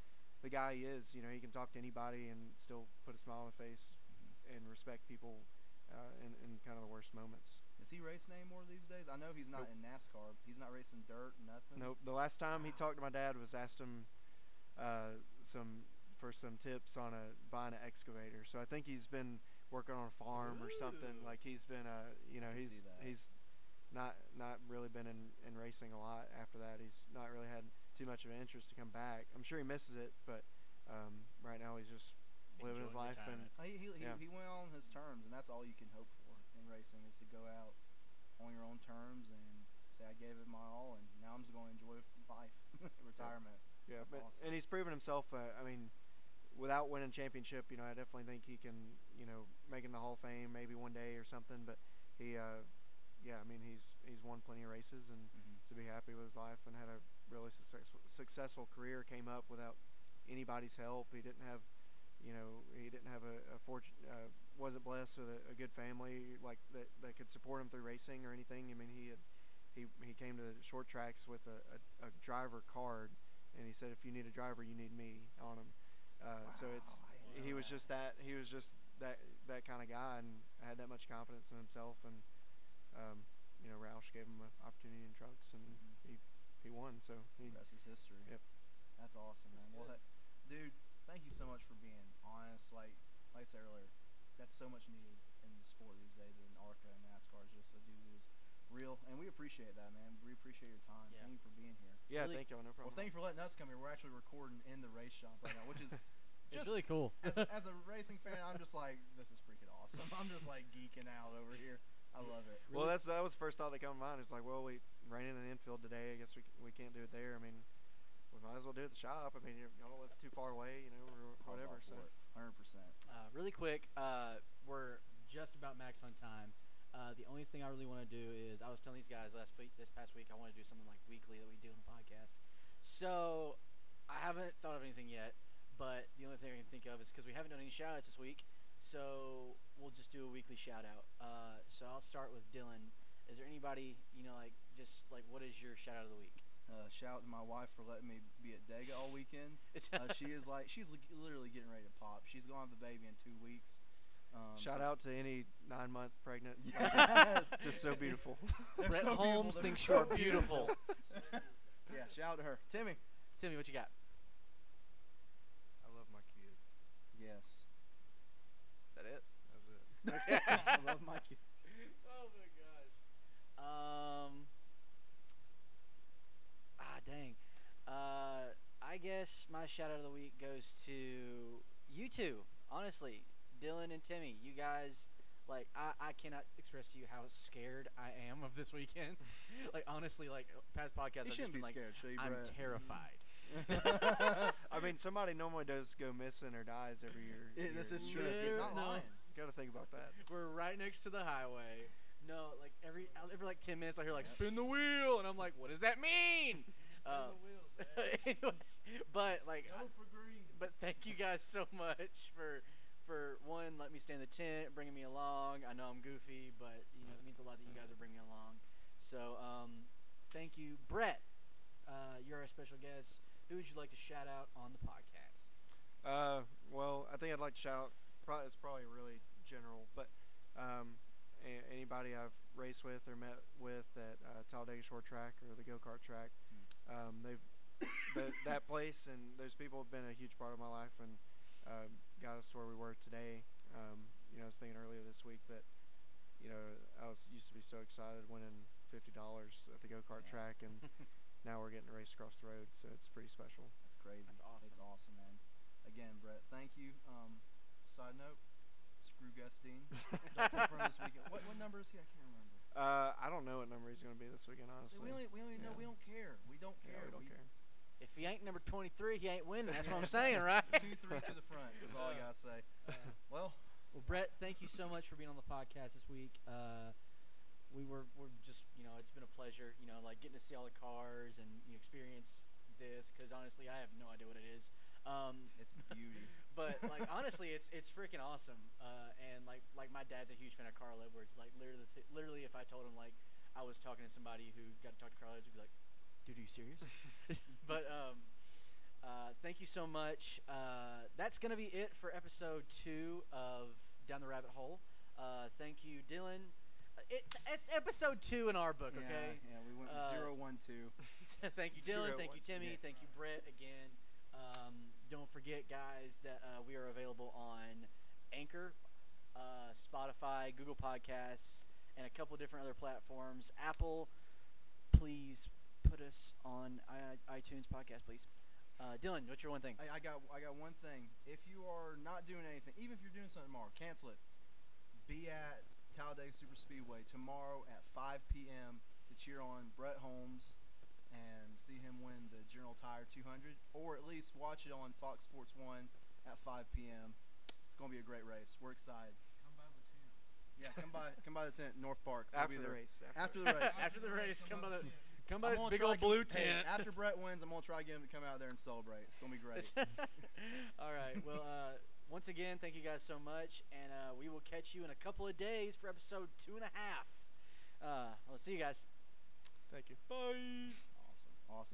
the guy he is. You know, he can talk to anybody and still put a smile on the face and respect people uh, in in kind of the worst moments. Is he racing anymore these days? I know he's not Nope. in NASCAR. He's not racing dirt, nothing. Nope. The last time he talked to my dad was asked him uh, some for some tips on a buying an excavator. So I think he's been working on a farm or something. Like he's been uh you know he's he's not not really been in, in racing a lot after that. He's not really had too much of an interest to come back. I'm sure he misses it, but um, right now he's just living his life and retirement. He, he, he, Yeah. he went on his terms, and that's all you can hope for in racing is to go out on your own terms and say, I gave it my all, and now I'm just going to enjoy life, retirement. Yeah, That's but, awesome. and he's proven himself. Uh, I mean, without winning championship, you know, I definitely think he can, you know, make in the Hall of Fame maybe one day or something. But he, uh, yeah, I mean, he's he's won plenty of races and Mm-hmm. to be happy with his life and had a really successful successful career. Came up without anybody's help. He didn't have, you know, he didn't have a, a fortune. Uh, wasn't blessed with a, a good family like that that could support him through racing or anything. I mean, he had he he came to short tracks with a, a, a driver card, and he said, if you need a driver, you need me on him. Uh, so it's Wow, I didn't he was that. just that he was just that that kind of guy and had that much confidence in himself and um, you know Roush gave him an opportunity in trucks and Mhm. he he won so he The rest is history. Yep. That's awesome, man. That's well, that, dude, thank you so much for being honest. Like, like I said earlier, that's so much needed in the sport these days. In ARCA and NASCAR, is just a dude who's real, and we appreciate that, man. We appreciate your time. Yeah. Thank you for being here. yeah Really- thank y'all no Well, thank you for letting us come here. We're actually recording in the race shop right now, which is It's just really cool. as, as a racing fan, I'm just like, this is freaking awesome. I'm just like geeking out over here. I love it. well that's that was the first thought that came to mind it's like well we ran in an infield today I guess we we can't do it there I mean we might as well do it at the shop I mean you're, y'all don't live too far away you know or whatever so hundred percent. Uh, really quick, uh, we're Just about max on time. Uh, the only thing I really want to do is I was telling these guys last week, this past week, I want to do something like weekly that we do on the podcast. So I haven't thought of anything yet, but the only thing I can think of is because we haven't done any shout outs this week, so we'll just do a weekly shout out. Uh, so I'll start with Dylan. Is there anybody you know, like just like what is your shout out of the week? Uh, shout out to my wife for letting me be at Dega all weekend. Uh, she is like she's literally getting ready to pop. She's gonna have a baby in two weeks. Um, shout so- out to any nine month pregnant Yes. just so beautiful They're Brett so. Holmes They're thinks so you are beautiful. yeah, shout out to her. Timmy. Timmy, what you got? I love my kids. Yes. Is that it? That's it. I love my kid. Oh my gosh. Um. Dang. Uh, I guess my shout out of the week goes to you two. Honestly, Dylan and Timmy, you guys, like, I, I cannot express to you how scared I am of this weekend. like, honestly, like past podcasts, I've just shouldn't be been like, scared, should you, I'm Brett? terrified. I mean, somebody normally does go missing or dies every year. Yeah, this is true. He's not No. lying. Got to think about that. We're right next to the highway. No, like every every like ten minutes, I hear like spin the wheel, and I'm like, what does that mean? The wheels, Dad. anyway, but like, I- Go for green. but thank you guys so much for for one, let me stay in the tent, bringing me along. I know I'm goofy, but you know it means a lot that you guys are bringing me along. So um, thank you, Brett. Uh, you're our special guest. Who would you like to shout out on the podcast? Uh, well, I think I'd like to shout. Out probably it's probably really general, but um, a- anybody I've raced with or met with at uh, Talladega Short Track or the go kart track, um, they've that that place and those people have been a huge part of my life and um, got us to where we were today. Um, you know, I was thinking earlier this week that you know I was used to be so excited winning fifty dollars at the go kart Yeah. track, and now we're getting to race across the road, so it's pretty special. That's crazy. That's awesome. That's awesome, man. Again, Brett, thank you. Um, side note, screw Gus Dean. Don't this weekend. What, what number is he? I can't remember. Uh, I don't know what number he's going to be this weekend, See, honestly. we only we only know Yeah. we don't care. We don't Yeah, care. we don't care. If he ain't number 23, he ain't winning. That's what I'm saying, right? Two three to the front is all I gotta say. Well, Well, Brett, thank you so much for being on the podcast this week. Uh, we were we're just you know it's been a pleasure you know like getting to see all the cars and you know, experience this because honestly I have no idea what it is. Um, it's beauty. but like honestly, it's it's freaking awesome. Uh, and like like my dad's a huge fan of Carl Edwards. Like literally, literally, if I told him like I was talking to somebody who got to talk to Carl Edwards, he'd be like, "Dude, are you serious?" but um, uh, thank you so much. Uh, that's gonna be it for episode two of Down the Rabbit Hole. Uh, thank you, Dylan. Uh, It, it's episode two in our book, okay? Yeah, yeah we went Uh, zero one two. thank you, Zero, Dylan. Thank you, Timmy. yeah. Thank you, Brett, again. Um, don't forget, guys, that uh, we are available on Anchor, uh, Spotify, Google Podcasts, and a couple different other platforms. Apple, please put us on iTunes podcast, please. Uh, Dylan, what's your one thing? I, I got I got one thing. If you are not doing anything, even if you're doing something tomorrow, cancel it. Be at Talladega Super Speedway tomorrow at 5 p.m. to cheer on Brett Holmes and see him win the General Tire 200, or at least watch it on Fox Sports One at 5 p.m. It's gonna be a great race. We're excited. Come by the tent. Yeah, come by come by the tent, North Park. We'll after be the race. After the race. After the race, come by the tent. come I'm by this big old blue get- hey, tent. after Brett wins, I'm gonna try to get him to come out there and celebrate. It's gonna be great. All right. Well, uh, once again, thank you guys so much, and uh, we will catch you in a couple of days for episode two and a half. Uh, I'll see you guys. Thank you. Bye. Awesome.